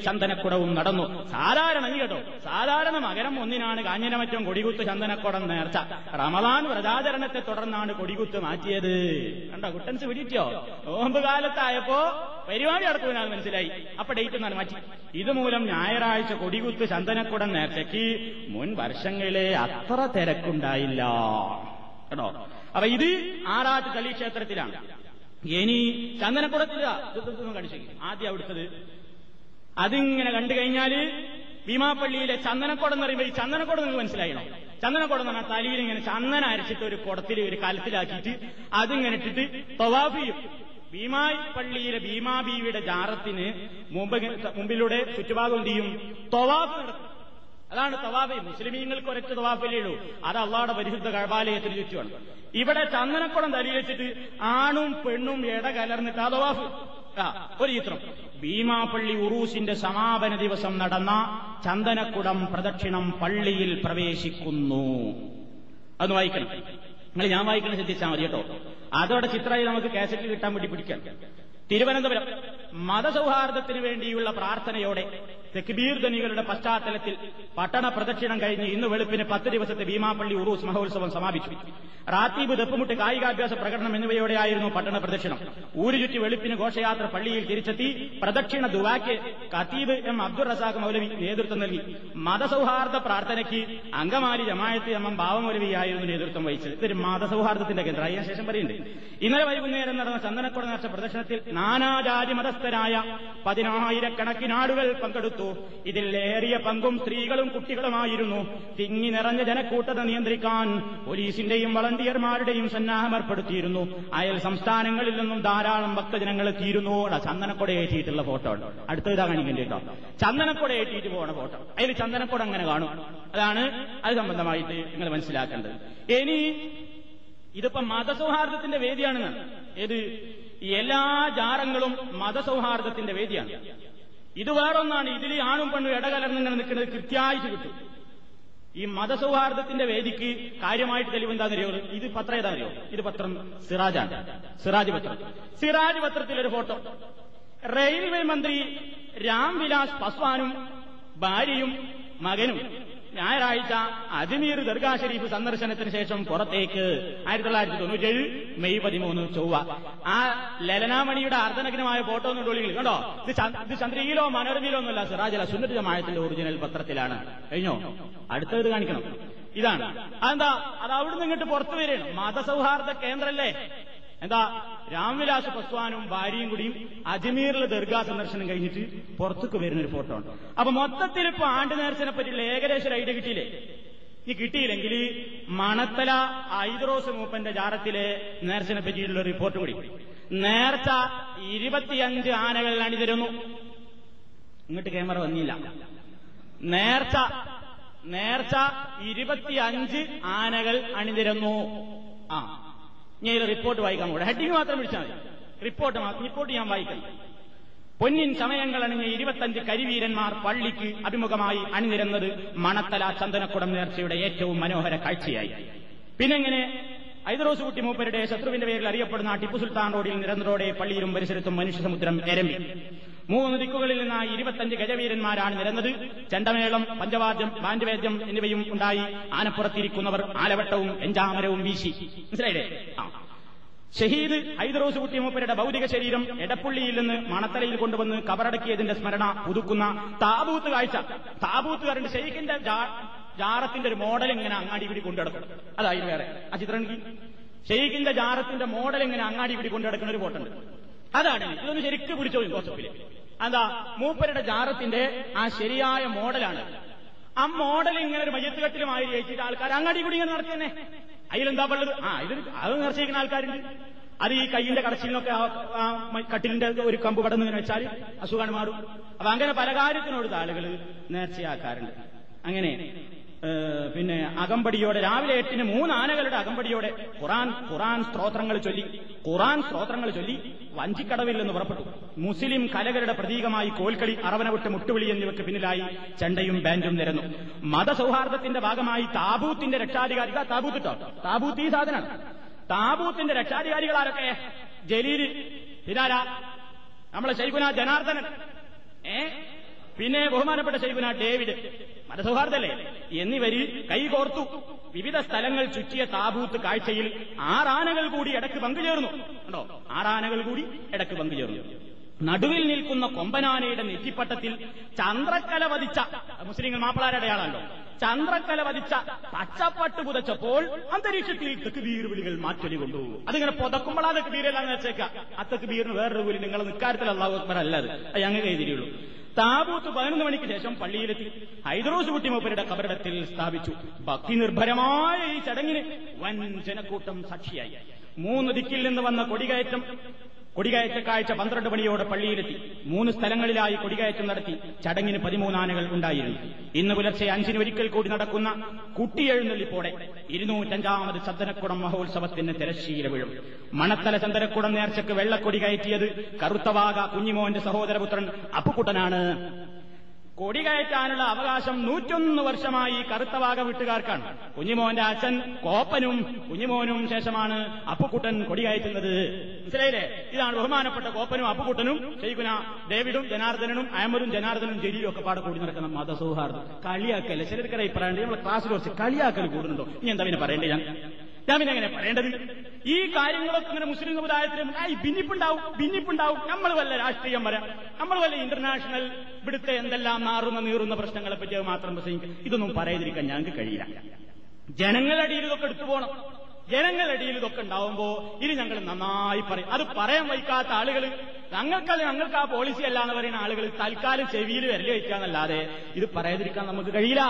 ചന്ദനക്കുടവും നടന്നു. സാധാരണ കേട്ടോ സാധാരണ മകരം ഒന്നിനാണ് കാഞ്ഞിരമറ്റം കൊടികുത്ത് ചന്ദനക്കുടം നേർച്ച. റമദാൻ വ്രതാചരണത്തെ തുടർന്നാണ് കൊടികുത്ത് മാറ്റിയത്. കണ്ടോ കുട്ടൻസ് പിടിച്ചോ? നോമ്പ് കാലത്തായപ്പോ പരിപാടി നടത്തുവിനാൽ മനസ്സിലായി. അപ്പൊ ഡേറ്റ് എന്നാണ് മാറ്റി. ഇതുമൂലം ഞായറാഴ്ച കൊടികുത്ത് ചന്ദനക്കുടം നേർച്ചയ്ക്ക് മുൻ വർഷങ്ങളിലെ അത്ര തിരക്കുണ്ടായില്ല. കേട്ടോ അപ്പൊ ഇത് ആറാട്ട് തലി ക്ഷേത്രത്തിലാണ്. ഇനി ചന്ദനക്കുടത്തില്ല കടിച്ചു ആദ്യം അവിടുത്തത് അതിങ്ങനെ കണ്ടു കഴിഞ്ഞാൽ ഭീമാപ്പള്ളിയിലെ ചന്ദനക്കുടം എന്ന് പറയുമ്പോൾ ഈ ചന്ദനക്കുടം നിങ്ങൾക്ക് മനസ്സിലായണോ ചന്ദനക്കുടം എന്ന് പറഞ്ഞാൽ തലയിൽ ഇങ്ങനെ ചന്ദന അരച്ചിട്ട് ഒരു കുടത്തിൽ ഒരു കലത്തിലാക്കിയിട്ട് അതിങ്ങനെ ഇട്ടിട്ട് തവാഫ് ചെയ്യും. പള്ളിയിലെ ഭീമാ ജാറത്തിന് മുമ്പ് മുമ്പിലൂടെ ചുറ്റുഭാഗം എന്ത് ചെയ്യും? തവാഫ് നടത്തും. അതാണ് തവാഫ്. മുസ്ലിമീങ്ങൾക്ക് ഒരൊറ്റ തവാഫല്ലേ ഉള്ളൂ. അത് അള്ളാടെ പരിശുദ്ധ കഴബാലയത്തിന് ചുറ്റുമാണ്. ഇവിടെ ചന്ദനക്കുടം തലയിൽ വെച്ചിട്ട് ആണും പെണ്ണും ഇട കലർന്നിട്ട് ആ തവാഫ്. ഒരു ചിത്രം ഭീമാപള്ളി ഉറൂസിന്റെ സമാപന ദിവസം നടന്ന ചന്ദനക്കുടം പ്രദക്ഷിണം പള്ളിയിൽ പ്രവേശിക്കുന്നു. അന്ന് വായിക്കണം. നിങ്ങൾ ഞാൻ വായിക്കണം ശ്രദ്ധിച്ചാൽ മതി കേട്ടോ. അതോടെ ചിത്രമായി നമുക്ക് കാസറ്റിൽ കിട്ടാൻ വേണ്ടി പിടിക്കാം. തിരുവനന്തപുരം. മതസൗഹാർദ്ദത്തിന് വേണ്ടിയുള്ള പ്രാർത്ഥനയോടെ തെക്ബീർ ധനികളുടെ പശ്ചാത്തലത്തിൽ പട്ടണ പ്രദക്ഷിണം കഴിഞ്ഞ് ഇന്ന് വെളുപ്പിന് പത്ത് ദിവസത്തെ ഭീമാപ്പള്ളി ഉറൂസ് മഹോത്സവം സമാപിച്ചു. റാത്തീബ് തെപ്പുമുട്ട് കായികാഭ്യാസ പ്രകടനം എന്നിവയോടെയായിരുന്നു പട്ടണ പ്രദക്ഷിണം. ഊരുചുറ്റി വെളുപ്പിന് ഘോഷയാത്ര പള്ളിയിൽ തിരിച്ചെത്തി പ്രദക്ഷിണ ദുവാക്ക് ഖത്തീബ് എം അബ്ദുൾ റസാഖ് മൗലവി നേതൃത്വം നൽകി. മതസൗഹാർദ്ദ പ്രാർത്ഥനയ്ക്ക് അങ്കമാലി ജമായത്ത് എം എം ബാവമൗലവിയായിരുന്നു നേതൃത്വം വഹിച്ചത്. ഇതൊരു മതസൗഹാർദ്ദത്തിന്റെ കേന്ദ്രം അതിന് ശേഷം പറയുന്നുണ്ട്. ഇന്നലെ വൈകുന്നേരം നടന്ന ചന്ദനക്കുട നേർച്ച പ്രദർശനത്തിൽ നാനാജാതി മതസ്ഥരായ പതിനായിരക്കണക്കിനാടുകൾ പങ്കെടുത്തു. ഇതിൽ ഇതിലേറിയ പങ്കും സ്ത്രീകളും കുട്ടികളുമായിരുന്നു. തിങ്ങി നിറഞ്ഞ ജനക്കൂട്ടത നിയന്ത്രിക്കാൻ പോലീസിന്റെയും വളണ്ടിയർമാരുടെയും സന്നാഹം ഏർപ്പെടുത്തിയിരുന്നു. അയൽ സംസ്ഥാനങ്ങളിൽ നിന്നും ധാരാളം ഭക്തജനങ്ങൾ എത്തിയിരുന്നു. ചന്ദനക്കൊട ഏറ്റിയിട്ടുള്ള ഫോട്ടോ അടുത്തതാ കാണിക്കേണ്ടി കേട്ടോ. ചന്ദനക്കൊട ഏറ്റിയിട്ട് പോണ ഫോട്ടോ. അതിൽ ചന്ദനക്കൊട അങ്ങനെ കാണും. അതാണ് അത് സംബന്ധമായിട്ട് നിങ്ങൾ മനസ്സിലാക്കേണ്ടത്. ഇനി ഇതിപ്പോ മതസൗഹാർദ്ദത്തിന്റെ വേദിയാണ് ഏത്? എല്ലാ ജാറങ്ങളും മതസൗഹാർദ്ദത്തിന്റെ വേദിയാണ്. ഇത് വേറൊന്നാണ്. ഇതിൽ ആണും പെണ്ണും ഇടകലർന്നിങ്ങനെ നിൽക്കുന്നത് കൃത്യമായിട്ട് കിട്ടും. ഈ മതസൗഹാർദ്ദത്തിന്റെ വേദിക്ക് കാര്യമായിട്ട് തെളിവെന്താണെന്നറിയോ ഇത് പത്രം ഏതാണെന്നറിയോ ഇത് പത്രം സിറാജാണ്. സിറാജ് പത്രം. സിറാജ് പത്രത്തിലൊരു ഫോട്ടോ. റെയിൽവേ മന്ത്രി രാംവിലാസ് പസ്വാനും ഭാര്യയും മകനും. ഞായറാഴ്ച അജ്മീർ ദർഗാ ഷരീഫ് സന്ദർശനത്തിന് ശേഷം പുറത്തേക്ക് ആയിരത്തി തൊള്ളായിരത്തി തൊണ്ണൂറ്റേഴ് മെയ് പതിമൂന്ന് ചൊവ്വ. ആ ലലനാമണിയുടെ അർദ്ധനഗ്നമായ ഫോട്ടോ ഒന്നും ഡോളികൾ കണ്ടോ? ഇത് ചന്ദ്രയിലോ മനോരമയിലോ ഒന്നുമല്ല. സിറാജല സുന്നത്ത് ജമായത്തിന്റെ ഒറിജിനൽ പത്രത്തിലാണ്. കഴിഞ്ഞോ? അടുത്തത് കാണിക്കണം. ഇതാണ്. അതെന്താ? അത് അവിടുന്ന് ഇങ്ങോട്ട് പുറത്തു വരികയാണ്. മതസൗഹാർദ്ദ കേന്ദ്രല്ലേ? എന്താ രാംവിലാസ് പസ്വാനും ഭാര്യയും കൂടിയും അജ്മീറിലെ ദർഗാ സന്ദർശനം കഴിഞ്ഞിട്ട് പുറത്തേക്ക് വരുന്ന ഒരു ഫോട്ടോ ഉണ്ട് അപ്പൊ മൊത്തത്തിൽ ഇപ്പൊ ആണ്ട് നേർച്ചനെ പറ്റിയുള്ള ഏകദേശം ഒരു ഐഡിയ കിട്ടിയില്ലേ? ഈ കിട്ടിയില്ലെങ്കിൽ മണത്തല ഐദ്രോസ് മൂപ്പന്റെ ജാറത്തിലെ നേർച്ചനെ പറ്റിയിട്ടുള്ള റിപ്പോർട്ട് കൂടി. നേർച്ച ഇരുപത്തിയഞ്ച് ആനകൾ അണിതരുന്നു ഇങ്ങോട്ട് ക്യാമറ വന്നില്ല. നേർച്ച നേർച്ച ഇരുപത്തിയഞ്ച് ആനകൾ അണിനിരന്നു. ആ. ഇത് റിപ്പോർട്ട് വായിക്കാൻ കൂടെ ഹെഡിങ് മാത്രം വിളിച്ചാൽ മതി. റിപ്പോർട്ട് റിപ്പോർട്ട് ഞാൻ വായിക്കണം പൊന്നിൻ സമയങ്ങളണിഞ്ഞ് ഇരുപത്തഞ്ച് കരിവീരന്മാർ പള്ളിക്ക് അഭിമുഖമായി അണിനിരന്നത് മണത്തല ചന്ദനക്കുടം നേർച്ചയുടെ ഏറ്റവും മനോഹര കാഴ്ചയായി. പിന്നെങ്ങനെ ഐദറോസ് കുട്ടി മൂപ്പരുടെ ശത്രുവിന്റെ പേരിൽ അറിയപ്പെടുന്ന ടിപ്പു സുൽത്താൻ റോഡിൽ നിരന്തരോടെ പള്ളിയിലും പരിസരത്തും മനുഷ്യസമുദ്രം എരമ്പി. മൂന്ന് ദിക്കുകളിൽ നിന്ന് ഇരുപത്തഞ്ച് ഗജവീരന്മാരാണ് നിരന്നത്. ചെണ്ടമേളം പഞ്ചവാദ്യം ബാൻഡ്വേദ്യം എന്നിവയും ഉണ്ടായി. ആനപ്പുറത്തിരിക്കുന്നവർ ആലവട്ടവും എഞ്ചാമരവും വീശി. മനസ്സിലായില്ലേ? ഷഹീദ് ഹൈദറോസ് കുട്ടി മൂപ്പരുടെ ഭൗതിക ശരീരം എടപ്പുള്ളിയിൽ നിന്ന് മണത്തലയിൽ കൊണ്ടുവന്ന് കബറടക്കിയതിന്റെ സ്മരണ പുതുക്കുന്ന താബൂത്ത് കാഴ്ച. താബൂത്തുകാരന്റെ ഷെയ്ഖിന്റെ ജാറത്തിന്റെ ഒരു മോഡൽ ഇങ്ങനെ അങ്ങാടി പിടി കൊണ്ടുനടക്കും. അതായിരുന്നു വേറെ. ആ ചിത്രം ഷെയ്ഖിന്റെ ജാറത്തിന്റെ മോഡൽ ഇങ്ങനെ അങ്ങാടി പിടി കൊണ്ടുനടക്കുന്ന ഒരു ഫോട്ടോ ഉണ്ട് അതാണ്. ഇതൊന്ന് ശരിക്കും പിടിച്ചോ ജോസഫിൽ എന്താ മൂപ്പരുടെ ജാറത്തിന്റെ ആ ശരിയായ മോഡലാണ്. ആ മോഡൽ ഇങ്ങനെ ഒരു മയ്യത്തുകെട്ടിലുമായി ജയിച്ചിട്ട് ആൾക്കാർ അങ്ങാടി കൂടി ഇങ്ങനെ നടത്തിയെന്നെ അതിലെന്താ ഉള്ളത് ആ ഇത് അത് നിർച്ചയിക്കുന്ന ആൾക്കാരുണ്ട്. അത് ഈ കൈയിന്റെ കടച്ചിലിനൊക്കെ ആ കട്ടിലിന്റെ ഒരു കമ്പ് കടന്നു ഇങ്ങനെ വെച്ചാൽ അസുഖമാണ് മാറും. അപ്പൊ അങ്ങനെ പല കാര്യത്തിനോട് ആളുകൾ നേർച്ചയാക്കാറുണ്ട്. അങ്ങനെ പിന്നെ അകമ്പടിയോടെ രാവിലെ എട്ടിന് മൂന്ന് ആനകളുടെ അകമ്പടിയോടെ ഖുറാൻ ഖുറാൻ സ്ത്രോത്രങ്ങൾ ചൊല്ലി. ഖുറാൻ സ്ത്രോത്രങ്ങൾ ചൊല്ലി വഞ്ചിക്കടവിൽ നിന്ന് പുറപ്പെട്ടു. മുസ്ലിം കലകളുടെ പ്രതീകമായി കോൽക്കളി അറവനവിട്ട് മുട്ടുവിളി എന്നിവയ്ക്ക് പിന്നിലായി ചെണ്ടയും ബാൻഡും നിരന്നു. മതസൗഹാർദ്ദത്തിന്റെ ഭാഗമായി താബൂത്തിന്റെ രക്ഷാധികാരി താബൂത്ത് താബൂത്ത് ഈ സാധനമാണ് താബൂത്തിന്റെ രക്ഷാധികാരികളാരൊക്കെ ജലീൽ ഹിരാര നമ്മളെ ശൈകുന ജനാർദ്ദനൻ. ഏ? പിന്നെ ബഹുമാനപ്പെട്ട ശൈബുന ഡേവിഡ്. മതസൗഹാർദ്ദല്ലേ എന്നിവരിൽ കൈകോർത്തു വിവിധ സ്ഥലങ്ങൾ ചുറ്റിയ താബൂത്ത് കാഴ്ചയിൽ ആറാനകൾ കൂടി ഇടയ്ക്ക് പങ്കുചേർന്നു. ഉണ്ടോ ആറാനകൾ കൂടി ഇടയ്ക്ക് പങ്കുചേർന്നു. നടുവിൽ നിൽക്കുന്ന കൊമ്പനാനയുടെ നെറ്റിപ്പട്ടത്തിൽ ചന്ദ്രക്കല വധിച്ച മുസ്ലിങ്ങൾ മാപ്പിളാരുടെ ചന്ദ്രക്കല വധിച്ച പച്ചപ്പട്ട് പുതച്ചപ്പോൾ അന്തരീക്ഷത്തിൽ തെക്കുബീർ വിളികൾ മാറ്റൊലി കൊണ്ടു. അതിങ്ങനെ പുതക്കുമ്പോൾ ആ തെക്കുബീരെല്ലാം വെച്ചേക്കാം. ആ തെക്കുബീറിന് വേറൊരു കൂലി നിങ്ങൾ നിക്കാരത്തിൽ അള്ളാഹു അക്ബർ അത്. ഞങ്ങൾ എഴുതിയുള്ളൂ താബൂത്ത് പതിനൊന്ന് മണിക്ക് ശേഷം പള്ളിയിലെത്തി. ഹൈദ്രോസ് കുട്ടി മൂപ്പരുടെ കബറിടത്തിൽ സ്ഥാപിച്ചു. ഭക്തി നിർഭരമായ ഈ ചടങ്ങിന് വൻ ജനക്കൂട്ടം സാക്ഷിയായി. മൂന്ന് ദിക്കിൽ നിന്ന് വന്ന കൊടികയറ്റം കൊടികയറ്റ കാഴ്ച പന്ത്രണ്ട് മണിയോടെ പള്ളിയിലെത്തി. മൂന്ന് സ്ഥലങ്ങളിലായി കൊടികയറ്റം നടത്തി ചടങ്ങിന് പതിമൂന്നാനകൾ ഉണ്ടായിരുന്നു. ഇന്ന് പുലർച്ചെ അഞ്ചിന് ഒരിക്കൽ കൂടി നടക്കുന്ന കുട്ടിയെഴുന്നള്ളിപ്പോടെ ഇരുന്നൂറ്റഞ്ചാമത് ചന്ദനക്കുടം മഹോത്സവത്തിന് തിരശ്ശീല വീഴും. മണത്തല ചന്ദനക്കുടം നേർച്ചയ്ക്ക് വെള്ളക്കൊടി കയറ്റിയത് കറുത്തവാക കുഞ്ഞിമോന്റെ സഹോദരപുത്രൻ അപ്പുക്കുട്ടനാണ് കൊടി കയറ്റാനുള്ള അവകാശം നൂറ്റൊന്ന് വർഷമായി കറുത്തവാക വീട്ടുകാർക്കാണ്. കുഞ്ഞിമോന്റെ അച്ഛൻ കോപ്പനും കുഞ്ഞിമോനും ശേഷമാണ് അപ്പുക്കുട്ടൻ കൊടി കയറ്റുന്നത് മനസ്സിലായില്ലേ? ഇതാണ് ബഹുമാനപ്പെട്ട കോപ്പനും അപ്പുക്കുട്ടനും ചെയ്കുന ഡേവിഡും ജനാർദ്ദനും അയമരും ജനാർദ്ദനും ജലീലും ഒക്കെ പാടെ കൂടി നടക്കുന്ന മതസൗഹാർദ്ദം. കളിയാക്കല്ലേ? ചിലർക്കറിയാം ഇപ്പറയാണ്ട് നമ്മളെ ക്ലാസ്സിൽ കുറച്ച് കളിയാക്കൽ കൂടുന്നുണ്ടോ? ഇനി എന്താ പിന്നെ പറയേണ്ടത് ഞാൻ? ഞാൻ പിന്നെ എങ്ങനെ പറയേണ്ടത്? ഈ കാര്യങ്ങളൊക്കെ ഇങ്ങനെ മുസ്ലിം സമുദായത്തിന് ഈ ഭിന്നിപ്പുണ്ടാവും ഭിന്നിപ്പുണ്ടാവും. നമ്മൾ വല്ല രാഷ്ട്രീയം വരാം. നമ്മൾ വല്ല ഇന്റർനാഷണൽ ഇവിടുത്തെ എന്തെല്ലാം മാറുന്ന നീറുന്ന പ്രശ്നങ്ങളെ പറ്റി മാത്രം പ്രസംഗിക്കും. ഇതൊന്നും പറയാതിരിക്കാൻ ഞങ്ങൾക്ക് കഴിയില്ല. ജനങ്ങളടിയിൽ ഇതൊക്കെ എടുത്തു പോകണം ജനങ്ങളടിയിൽ ഇതൊക്കെ ഉണ്ടാവുമ്പോ ഇനി ഞങ്ങൾ നന്നായി പറയും. അത് പറയാൻ വയ്ക്കാത്ത ആളുകൾ ഞങ്ങൾക്കത് ഞങ്ങൾക്ക് ആ പോളിസി അല്ല എന്ന് പറയുന്ന ആളുകൾ തൽക്കാലം ചെവിയിൽ വിരൽ വയ്ക്കാന്നല്ലാതെ ഇത് പറയാതിരിക്കാൻ നമുക്ക് കഴിയില്ല.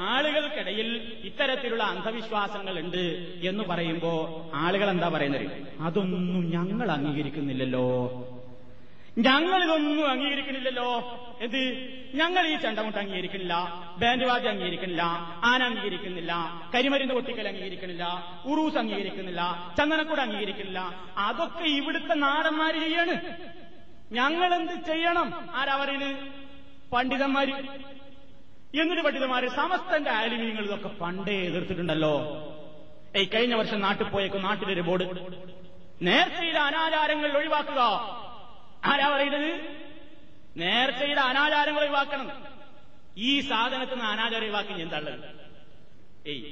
ആളുകൾക്കിടയിൽ ഇത്തരത്തിലുള്ള അന്ധവിശ്വാസങ്ങൾ ഉണ്ട് എന്ന് പറയുമ്പോ ആളുകൾ എന്താ പറയുന്നത്? അതൊന്നും ഞങ്ങൾ അംഗീകരിക്കുന്നില്ലല്ലോ. ഞങ്ങൾ ഇതൊന്നും അംഗീകരിക്കുന്നില്ലല്ലോ. എന്ത്? ഞങ്ങൾ ഈ ചണ്ടമുട്ട് അംഗീകരിക്കുന്നില്ല ബാൻഡ് വാദ്യം അംഗീകരിക്കുന്നില്ല ആന അംഗീകരിക്കുന്നില്ല കരിമരുന്ന് പൊട്ടിക്കൽ അംഗീകരിക്കുന്നില്ല ഉറൂസ് അംഗീകരിക്കുന്നില്ല ചന്ദനക്കൂട് അംഗീകരിക്കുന്നില്ല. അതൊക്കെ ഇവിടുത്തെ നാടന്മാര് ചെയ്യാണ്. ഞങ്ങൾ എന്ത് ചെയ്യണം? ആരാ പണ്ഡിതന്മാര്. എന്നിട്ട് പണ്ഡിതമാര് സമസ്തന്റെ ആലിമീങ്ങൾ ഇതൊക്കെ പണ്ടേ എതിർത്തിട്ടുണ്ടല്ലോ. ഏയ് കഴിഞ്ഞ വർഷം നാട്ടിൽ പോയേക്കും നാട്ടിലൊരു ബോർഡ്. നേർച്ചയിലെ അനാചാരങ്ങൾ ഒഴിവാക്കുക. ആരാ പറയുന്നത്? നേർച്ചയുടെ അനാചാരങ്ങൾ ഒഴിവാക്കണം. ഈ സാധനത്തിൽ നിന്ന് അനാചാരം ഒഴിവാക്കി തള്ളത് ഏയ്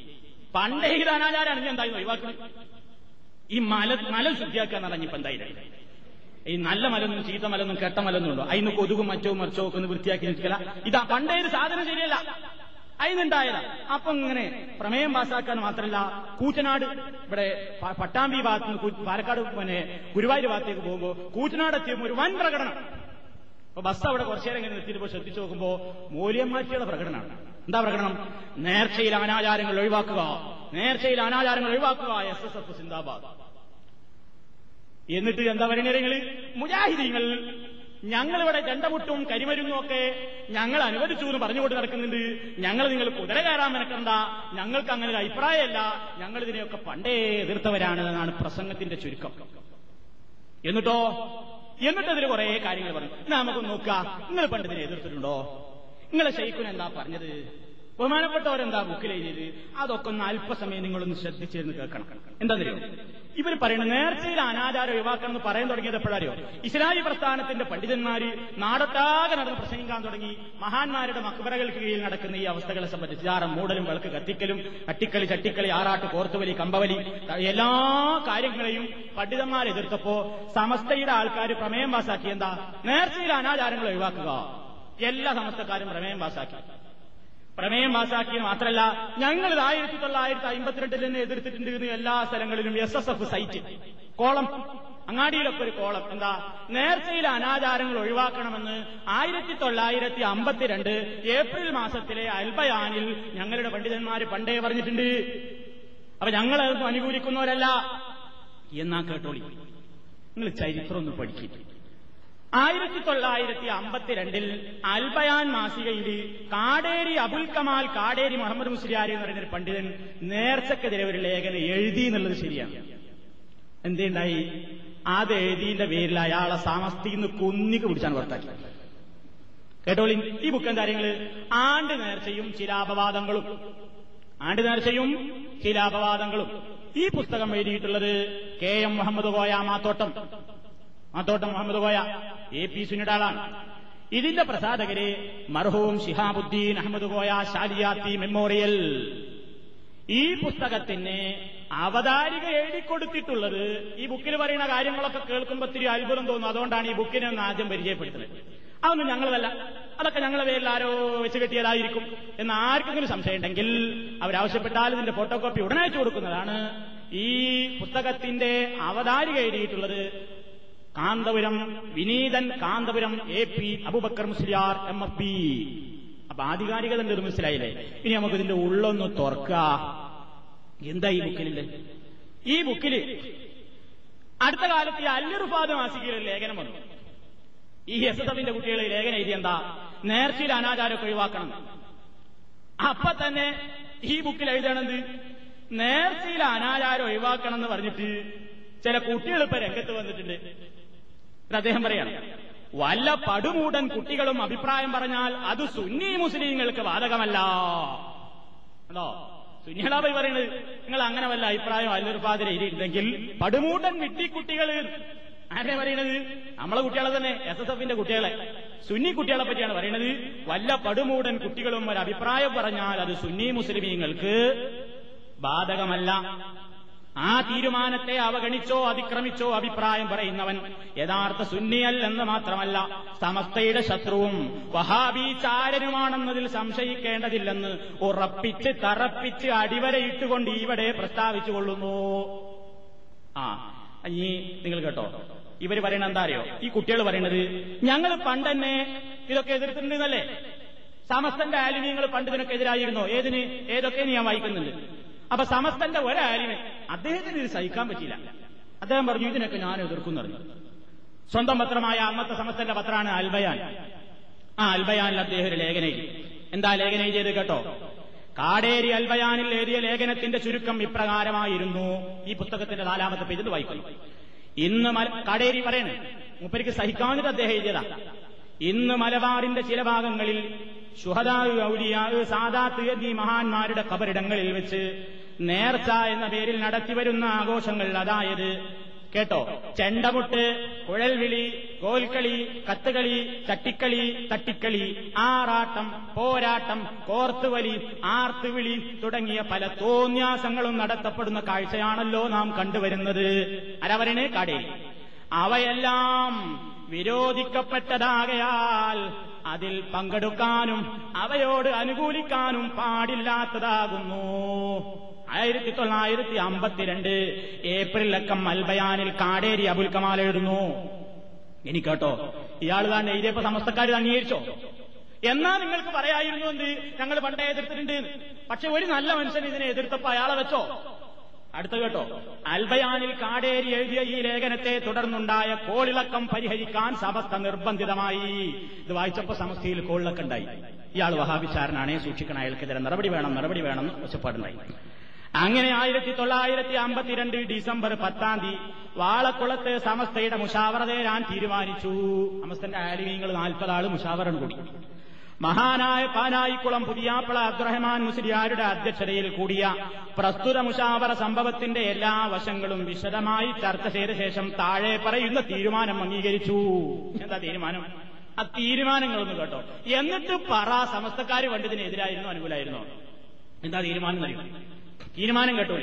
പണ്ടേ ഇത് അനാചാരമാണ് ഞാൻ എന്തായാലും ഒഴിവാക്കുന്നത്? ഈ മല മല ശുദ്ധിയാക്കുക എന്ന് പറഞ്ഞിപ്പോ ഈ നല്ല മലൊന്നും ചീത്ത മലൊന്നും കെട്ട മലൊന്നും ഉണ്ടോ? അതിന് കൊതുകും മറ്റോ മറിച്ചോ ഒക്കെ ഒന്ന് വൃത്തിയാക്കി നിൽക്കില്ല ഇതാ പണ്ടേ ഒരു സാധനം ശരിയല്ല. അതിനുണ്ടായതാ അപ്പൊ ഇങ്ങനെ പ്രമേയം പാസ്സാക്കാൻ മാത്രമല്ല കൂറ്റനാട് ഇവിടെ പട്ടാമ്പി ഭാഗത്ത് നിന്ന് പാലക്കാട് പിന്നെ ഗുരുവായൂർ ഭാഗത്തേക്ക് പോകുമ്പോൾ കൂറ്റനാട് എത്തിയപ്പോൾ ഒരു വൻ പ്രകടനം. അപ്പൊ ബസ് അവിടെ കുറച്ചേരം ഇങ്ങനെ നിർത്തിയിട്ട് ശ്രദ്ധിച്ചു നോക്കുമ്പോ മൂല്യമാറ്റിയുടെ പ്രകടനമാണ്. എന്താ പ്രകടനം? നേർച്ചയിൽ അനാചാരങ്ങൾ ഒഴിവാക്കുക. നേർച്ചയിൽ അനാചാരങ്ങൾ ഒഴിവാക്കുക. എസ് എസ് എഫ് സിന്ദാബാദ്. എന്നിട്ട് എന്താ പറയുന്നത് മുജാഹിദീങ്ങൾ. ഞങ്ങളിവിടെ ചെണ്ടമുട്ടും കരിമരുന്നും ഒക്കെ ഞങ്ങൾ അനുവദിച്ചു എന്ന് പറഞ്ഞുകൊണ്ട് നടക്കുന്നുണ്ട്. ഞങ്ങൾ നിങ്ങൾ കുതിര കയറാൻ മെനക്കണ്ട ഞങ്ങൾക്ക് അങ്ങനെ ഒരു അഭിപ്രായമല്ല. ഞങ്ങൾ ഇതിനെയൊക്കെ പണ്ടേ എതിർത്തവരാണ് എന്നാണ് പ്രസംഗത്തിന്റെ ചുരുക്കം. എന്നിട്ടോ? എന്നിട്ട് അതിൽ കുറെ കാര്യങ്ങൾ പറഞ്ഞു. നമുക്ക് നോക്കുക. നിങ്ങൾ പണ്ട് ഇതിനെ എതിർത്തിട്ടുണ്ടോ? നിങ്ങളെ ഷെയ്ഖുൻ എന്താ പറഞ്ഞത്? ബഹുമാനപ്പെട്ടവരെന്താ ബുക്കിൽ എഴുതിയത് അതൊക്കെ ഒന്ന് അല്പസമയം നിങ്ങളൊന്ന് ശ്രദ്ധിച്ചിരുന്ന് കേൾക്കണം. എന്താണെന്നറിയോ ഇവർ പറയുന്നത് നേർച്ചയിൽ അനാചാരം ഒഴിവാക്കണം എന്ന് പറയാൻ തുടങ്ങിയത് എപ്പോഴറിയോ? ഇസ്ലാമി പ്രസ്ഥാനത്തിന്റെ പണ്ഡിതന്മാര് നാടത്താകെ നടന്ന് പ്രസംഗിക്കാൻ തുടങ്ങി. മഹാന്മാരുടെ മക്ബറകൾക്ക് കീഴിൽ നടക്കുന്ന ഈ അവസ്ഥകളെ സംബന്ധിച്ച് ചാറം മൂടലും വിളക്ക് കത്തിക്കലും കട്ടിക്കളി ചട്ടിക്കളി ആറാട്ട് കോർത്തുവലി കമ്പവലി എല്ലാ കാര്യങ്ങളെയും പണ്ഡിതന്മാർ എതിർത്തപ്പോ സമസ്തയുടെ ആൾക്കാർ പ്രമേയം പാസാക്കി. എന്താ? നേർച്ചയിൽ അനാചാരങ്ങൾ ഒഴിവാക്കുക. എല്ലാ സമസ്തക്കാരും പ്രമേയം പാസാക്കി. പ്രമേയം പാസാക്കിയത് മാത്രമല്ല ഞങ്ങൾ ഇത് ആയിരത്തി തൊള്ളായിരത്തി അമ്പത്തിരണ്ടിൽ തന്നെ എതിർത്തിട്ടുണ്ട് എല്ലാ സ്ഥലങ്ങളിലും S S F site column. അങ്ങാടിയിലൊക്കെ ഒരു കോളം. എന്താ? നേർച്ചയിലെ അനാചാരങ്ങൾ ഒഴിവാക്കണമെന്ന് ആയിരത്തി തൊള്ളായിരത്തി അമ്പത്തിരണ്ട് ഏപ്രിൽ മാസത്തിലെ അൽബയാനിൽ ഞങ്ങളുടെ പണ്ഡിതന്മാര് പണ്ടേ പറഞ്ഞിട്ടുണ്ട്. അപ്പൊ ഞങ്ങൾ അനുകൂലിക്കുന്നവരല്ല. എന്നാ കേട്ടോളി. നിങ്ങൾ ചരിത്രം ഒന്ന് പഠിക്കും. ആയിരത്തി തൊള്ളായിരത്തി അമ്പത്തിരണ്ടിൽ അൽബയാൻ മാസികയിൽ കാടേരി അബുൽ കമാൽ കാടേരി മുഹമ്മദ് മുസ്ലിയാരി എന്ന് പറയുന്ന ഒരു പണ്ഡിതൻ നേർച്ചക്കെതിരെ ഒരു ലേഖനം എഴുതി എന്നുള്ളത് ശരിയാണ്. എന്തുണ്ടായി? അത് എഴുതിന്റെ പേരിൽ അയാളെ സമസ്തിന്ന് കുന്നിക്ക് പിടിച്ചാണ് പുറത്താക്കി കേട്ടോളി? ഈ ബുക്കൻ കാര്യങ്ങൾ? ആണ്ട് നേർച്ചയും ചിലാപവാദങ്ങളും. ആണ്ട് നേർച്ചയും ചിലാപവാദങ്ങളും. ഈ പുസ്തകം എഴുതിയിട്ടുള്ളത് K M Muhammad Koya Mathottam. Mathottam Muhammad Koya. A P സുനിയുടെ ആളാണ് ഇതിന്റെ പ്രസാധകരെ മർഹൂം ഷിഹാബുദ്ദീൻ അഹമ്മദ് കോയ ഷാലിയാത്തി മെമ്മോറിയൽ. ഈ പുസ്തകത്തിന് അവതാരിക എഴുതിക്കൊടുത്തിട്ടുള്ളത് ഈ ബുക്കിൽ പറയുന്ന കാര്യങ്ങളൊക്കെ കേൾക്കുമ്പോൾ ഒത്തിരി അത്ഭുതം തോന്നുന്നു അതുകൊണ്ടാണ് ഈ ബുക്കിനെ ഒന്ന് ആദ്യം പരിചയപ്പെടുത്തുന്നത്. അതൊന്നും ഞങ്ങളതല്ല. അതൊക്കെ ഞങ്ങളെ പേരിൽ ആരോ വെച്ച് കെട്ടിയതായിരിക്കും. എന്ന് ആർക്കെങ്കിലും സംശയമുണ്ടെങ്കിൽ അവരാവശ്യപ്പെട്ടാൽ ഇതിന്റെ ഫോട്ടോകോപ്പി ഉടനെ അയച്ചു കൊടുക്കുന്നതാണ് ഈ പുസ്തകത്തിന്റെ അവതാരിക എഴുതിയിട്ടുള്ളത് Kanthapuram വിനീതൻ Kanthapuram A P Abubakar Musliyar M F P. അപ്പൊ ആധികാരികത എന്തൊരു മനസ്സിലായില്ലേ? ഇനി നമുക്ക് ഇതിന്റെ ഉള്ളൊന്ന് തുറക്കുക എന്താ ഈ ബുക്കിൽ ഈ ബുക്കിൽ അടുത്ത കാലത്ത് ഈ അല്ലുറുഫാദ് മാസികയിലെ ലേഖനം വന്നു. ഈ എസ് എസ് എഫിന്റെ കുട്ടികൾ ലേഖനം എഴുതി എന്താ? നേർച്ചയിൽ അനാചാരമൊക്കെ ഒഴിവാക്കണം. അപ്പൊ തന്നെ ഈ ബുക്കിൽ എഴുതണത് നേർച്ചയിൽ അനാചാരം ഒഴിവാക്കണം എന്ന് പറഞ്ഞിട്ട് ചില കുട്ടികൾ ഇപ്പൊ രംഗത്ത് വന്നിട്ടുണ്ട്. അദ്ദേഹം പറയാണ്. വല്ല പടുമൂടൻ കുട്ടികളും അഭിപ്രായം പറഞ്ഞാൽ അത് സുന്നി മുസ്ലിങ്ങൾക്ക് ബാധകമല്ല അതോ സുന്നികളാബൈ പറയുന്നത് നിങ്ങൾ അങ്ങനെ വല്ല അഭിപ്രായം അല്ലൊരുപാതിരെ ഇരിയില്ലെങ്കിൽ പടുമൂടൻ വിട്ടിക്കുട്ടികൾ ആരെ പറയണത്? നമ്മളെ കുട്ടികളെ തന്നെ എസ് എസ് എഫിന്റെ കുട്ടികളെ. സുന്നി കുട്ടികളെ പറ്റിയാണ് പറയുന്നത് വല്ല പടുമൂടൻ കുട്ടികളും ഒരു അഭിപ്രായം പറഞ്ഞാൽ അത് സുന്നി മുസ്ലിമീങ്ങൾക്ക് ബാധകമല്ല. ആ തീരുമാനത്തെ അവഗണിച്ചോ അതിക്രമിച്ചോ അഭിപ്രായം പറയുന്നവൻ യഥാർത്ഥ സുന്നിയല്ലെന്ന് മാത്രമല്ല സമസ്തയുടെ ശത്രുവും വഹാബി ചാരനുമാണെന്നതിൽ സംശയിക്കേണ്ടതില്ലെന്ന് ഉറപ്പിച്ച് തറപ്പിച്ച് അടിവരയിട്ടുകൊണ്ട് ഇവിടെ പ്രസ്താവിച്ചു കൊള്ളുന്നു. ആ ഈ നിങ്ങൾ കേട്ടോ ഇവർ പറയണ എന്താ അറിയോ? ഈ കുട്ടികൾ പറയണത് ഞങ്ങൾ പണ്ടെന്നെ ഇതൊക്കെ എതിർത്തിട്ടുണ്ടെന്നല്ലേ? സമസ്തന്റെ ആലിമീങ്ങൾ പണ്ട് ഇതിനൊക്കെ എതിരായിരുന്നോ. ഏതിന്? ഏതൊക്കെ ഞാൻ വായിക്കുന്നുണ്ട്? അപ്പൊ സമസ്തന്റെ ഒരാലിന് അദ്ദേഹത്തിന് ഇത് സഹിക്കാൻ പറ്റിയില്ല. അദ്ദേഹം പറഞ്ഞു ഇതിനൊക്കെ ഞാൻ എതിർക്കുന്നു പറഞ്ഞു. സ്വന്തം പത്രമായ അന്നത്തെ സമസ്തന്റെ പത്രമാണ് അൽബയാൻ. ആ അൽബയാനിൽ അദ്ദേഹം ഒരു ലേഖനം എന്താ ലേഖനം ചെയ്ത് കേട്ടോ? കാടേരി അൽബയാനിൽ എഴുതിയ ലേഖനത്തിന്റെ ചുരുക്കം ഇപ്രകാരമായിരുന്നു. ഈ പുസ്തകത്തിന്റെ നാലാമത്തെ പേജിൽ വായിക്കുന്നു ഇന്ന് കാടേരി പറയണേ മുപ്പരിക്ക് സഹിക്കാഞ്ഞിട്ട് അദ്ദേഹം എഴുതിയതാ. ഇന്ന് മലബാറിന്റെ ചില ഭാഗങ്ങളിൽ ഷുഹദാവ് ഔലിയാവ് സാദാത്ത് എന്നീ മഹാന്മാരുടെ കബറിടങ്ങളിൽ വെച്ച് നേർച്ച എന്ന പേരിൽ നടത്തിവരുന്ന ആഘോഷങ്ങൾ അതായത് കേട്ടോ? ചെണ്ടമുട്ട് കുഴൽവിളി കോൽക്കളി കത്തുകളി ചട്ടിക്കളി തട്ടിക്കളി ആറാട്ടം പോരാട്ടം കോർത്തുവലി ആർത്തുവിളി തുടങ്ങിയ പല തോന്യാസങ്ങളും നടത്തപ്പെടുന്ന കാഴ്ചയാണല്ലോ നാം കണ്ടുവരുന്നത്. അരവരണ് കടേ. അവയെല്ലാം വിരോധിക്കപ്പെട്ടതാകയാൽ അതിൽ പങ്കെടുക്കാനും അവയോട് അനുകൂലിക്കാനും പാടില്ലാത്തതാകുന്നു. ആയിരത്തി തൊള്ളായിരത്തി അമ്പത്തിരണ്ട് ഏപ്രിൽ അക്കം അൽബയാനിൽ കാടേരി അബുൽ കമാൽ എഴുതുന്നു. ഇനി കേട്ടോ ഇയാൾ തന്നെ എഴുതിയപ്പോ സമസ്തക്കാർ അംഗീകരിച്ചോ? എന്നാ നിങ്ങൾക്ക് പറയായിരുന്നു എന്ത്? ഞങ്ങൾ പണ്ടേ എതിർത്തിട്ടുണ്ട്. പക്ഷെ ഒരു നല്ല മനുഷ്യൻ ഇതിനെ എതിർത്തപ്പോ അയാളെ വെച്ചോ? അടുത്ത കേട്ടോ അൽബയാനിൽ കാടേരി എഴുതിയ ഈ ലേഖനത്തെ തുടർന്നുണ്ടായ കോളിളക്കം പരിഹരിക്കാൻ സമസ്ത നിർബന്ധിതമായി. ഇത് വായിച്ചപ്പോ സമസ്തയിൽ കോളിളക്കുണ്ടായി ഇയാൾ വഹാബിച്ചാരനാണേ സൂക്ഷിക്കണം അയാൾക്കെതിരെ നടപടി വേണം നടപടി വേണം എന്ന് ഒച്ചപ്പാടുണ്ടായി. അങ്ങനെ ആയിരത്തി തൊള്ളായിരത്തി അമ്പത്തിരണ്ട് ഡിസംബർ പത്താം തീയതി വാളക്കുളത്ത് സമസ്തയുടെ മുഷാവറ തേരാൻ തീരുമാനിച്ചു. സമസ്തന്റെ ആലിമീങ്ങൾ നാൽപ്പതാൾ മുഷാവറൻ കൂടി. മഹാനായ പാനായിക്കുളം പുതിയാപ്പള അബ്ദുറഹ്മാൻ മുസ്ലിയാരുടെ അധ്യക്ഷതയിൽ കൂടിയ പ്രസ്തുത മുഷാവറ സംഭവത്തിന്റെ എല്ലാ വശങ്ങളും വിശദമായി ചർച്ച ചെയ്ത ശേഷം താഴെ പറയുന്ന തീരുമാനം അംഗീകരിച്ചു. എന്താ തീരുമാനം? ആ തീരുമാനങ്ങളൊന്നും കേട്ടോ. എന്നിട്ട് പറ സമസ്തക്കാർ പണ്ടിതിനെതിരായിരുന്നോ അനുകൂലമായിരുന്നോ എന്താ തീരുമാനം അറിയും? തീരുമാനം കേട്ടോ.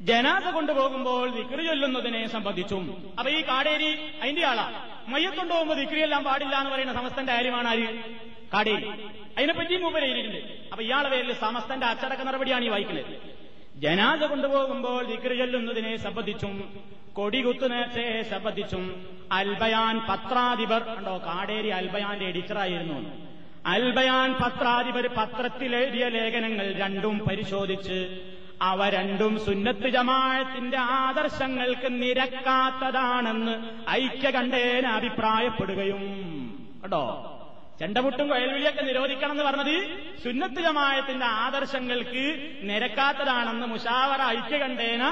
ജനാസ കൊണ്ടുപോകുമ്പോൾ വിക്രി ചൊല്ലുന്നതിനെ സംബന്ധിച്ചും അപ്പൊ ഈ കാടേരി അതിന്റെ ആളാ. മയ്യത്തുകൊണ്ടുപോകുമ്പോൾ വിക്രിയെല്ലാം പാടില്ല എന്ന് പറയുന്ന സമസ്തന്റെ കാര്യമാണ് ആര്? കാടേരി. അതിനെപ്പറ്റി മൂപ്പര് എഴുതിയിട്ടുണ്ട്. അപ്പൊ ഇയാളെ പേരിൽ സമസ്തന്റെ അച്ചടക്ക നടപടിയാണ് ഈ വായിക്കുന്നത് ജനാസ കൊണ്ടുപോകുമ്പോൾ വിക്രി ചൊല്ലുന്നതിനെ സംബന്ധിച്ചും കൊടികുത്തു നേർച്ചയെ സംബന്ധിച്ചും അൽബയാൻ പത്രാധിപർ ഉണ്ടോ കാടേരി അൽബയാന്റെ എഡിറ്ററായിരുന്നു അൽബയാൻ പത്രാധിപർ പത്രത്തിലെഴുതിയ ലേഖനങ്ങൾ രണ്ടും പരിശോധിച്ച് അവ രണ്ടും സുന്നത്ത് ജമാഴത്തിന്റെ ആദർശങ്ങൾക്ക് നിരക്കാത്തതാണെന്ന് ഐക്യകണ്ഠേന അഭിപ്രായപ്പെടുകയും. കേട്ടോ? ചെണ്ടമുട്ടും കൊയൽവിളിയൊക്കെ നിരോധിക്കണം എന്ന് പറഞ്ഞത് സുന്നത്ത് ജമായത്തിന്റെ ആദർശങ്ങൾക്ക് നിരക്കാത്തതാണെന്ന് മുഷാവറ ഐക്യകണ്ഠേന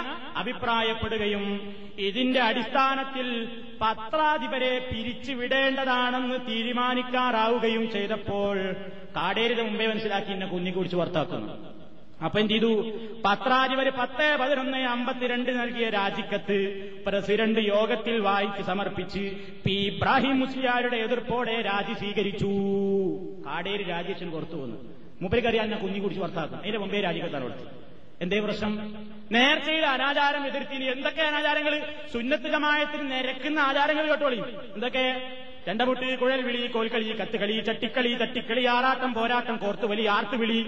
അഭിപ്രായപ്പെടുകയും ഇതിന്റെ അടിസ്ഥാനത്തിൽ പത്രാധിപരെ പിരിച്ചുവിടേണ്ടതാണെന്ന് തീരുമാനിക്കാറാവുകയും ചെയ്തപ്പോൾ കാടേരിത മുമ്പേ മനസ്സിലാക്കി എന്നെ കുഞ്ഞിക്കുറിച്ച് പുറത്താക്കുന്നു. അപ്പൊ എന്ത് ചെയ്തു? പത്രാധിപർ പത്ത് പതിനൊന്ന് അമ്പത്തിരണ്ട് നൽകിയ രാജിക്കത്ത് പ്രസിഡന്റ് യോഗത്തിൽ വായിച്ച് സമർപ്പിച്ച് പി ഇബ്രാഹിം മുസ്ലിയാരുടെ എതിർപ്പോടെ രാജി സ്വീകരിച്ചു. കാടേരി രാജേഷൻ പുറത്തു വന്നു. മുപ്പരിക്കറിയാൻ ഞാൻ കുഞ്ഞി കുടിച്ച് പുറത്താക്കും. അതിന്റെ മുമ്പേ രാജിക്കത്താണ് കൊടുത്തു എന്തേ പ്രശ്നം? നേർച്ചയിൽ അനാചാരം എതിർത്തിന്. എന്തൊക്കെ അനാചാരങ്ങൾ സുന്നത്ത് ജമായത്തിന് നിരക്കുന്ന ആചാരങ്ങൾ കേട്ടോളി. എന്തൊക്കെ? ചെണ്ടമുട്ട് കുഴൽവിളി കോൽക്കളി കത്തുകളി ചട്ടിക്കളി തട്ടിക്കളി ആറാട്ടം പോരാട്ടം കോർത്തുവലി ആർത്തുവിളി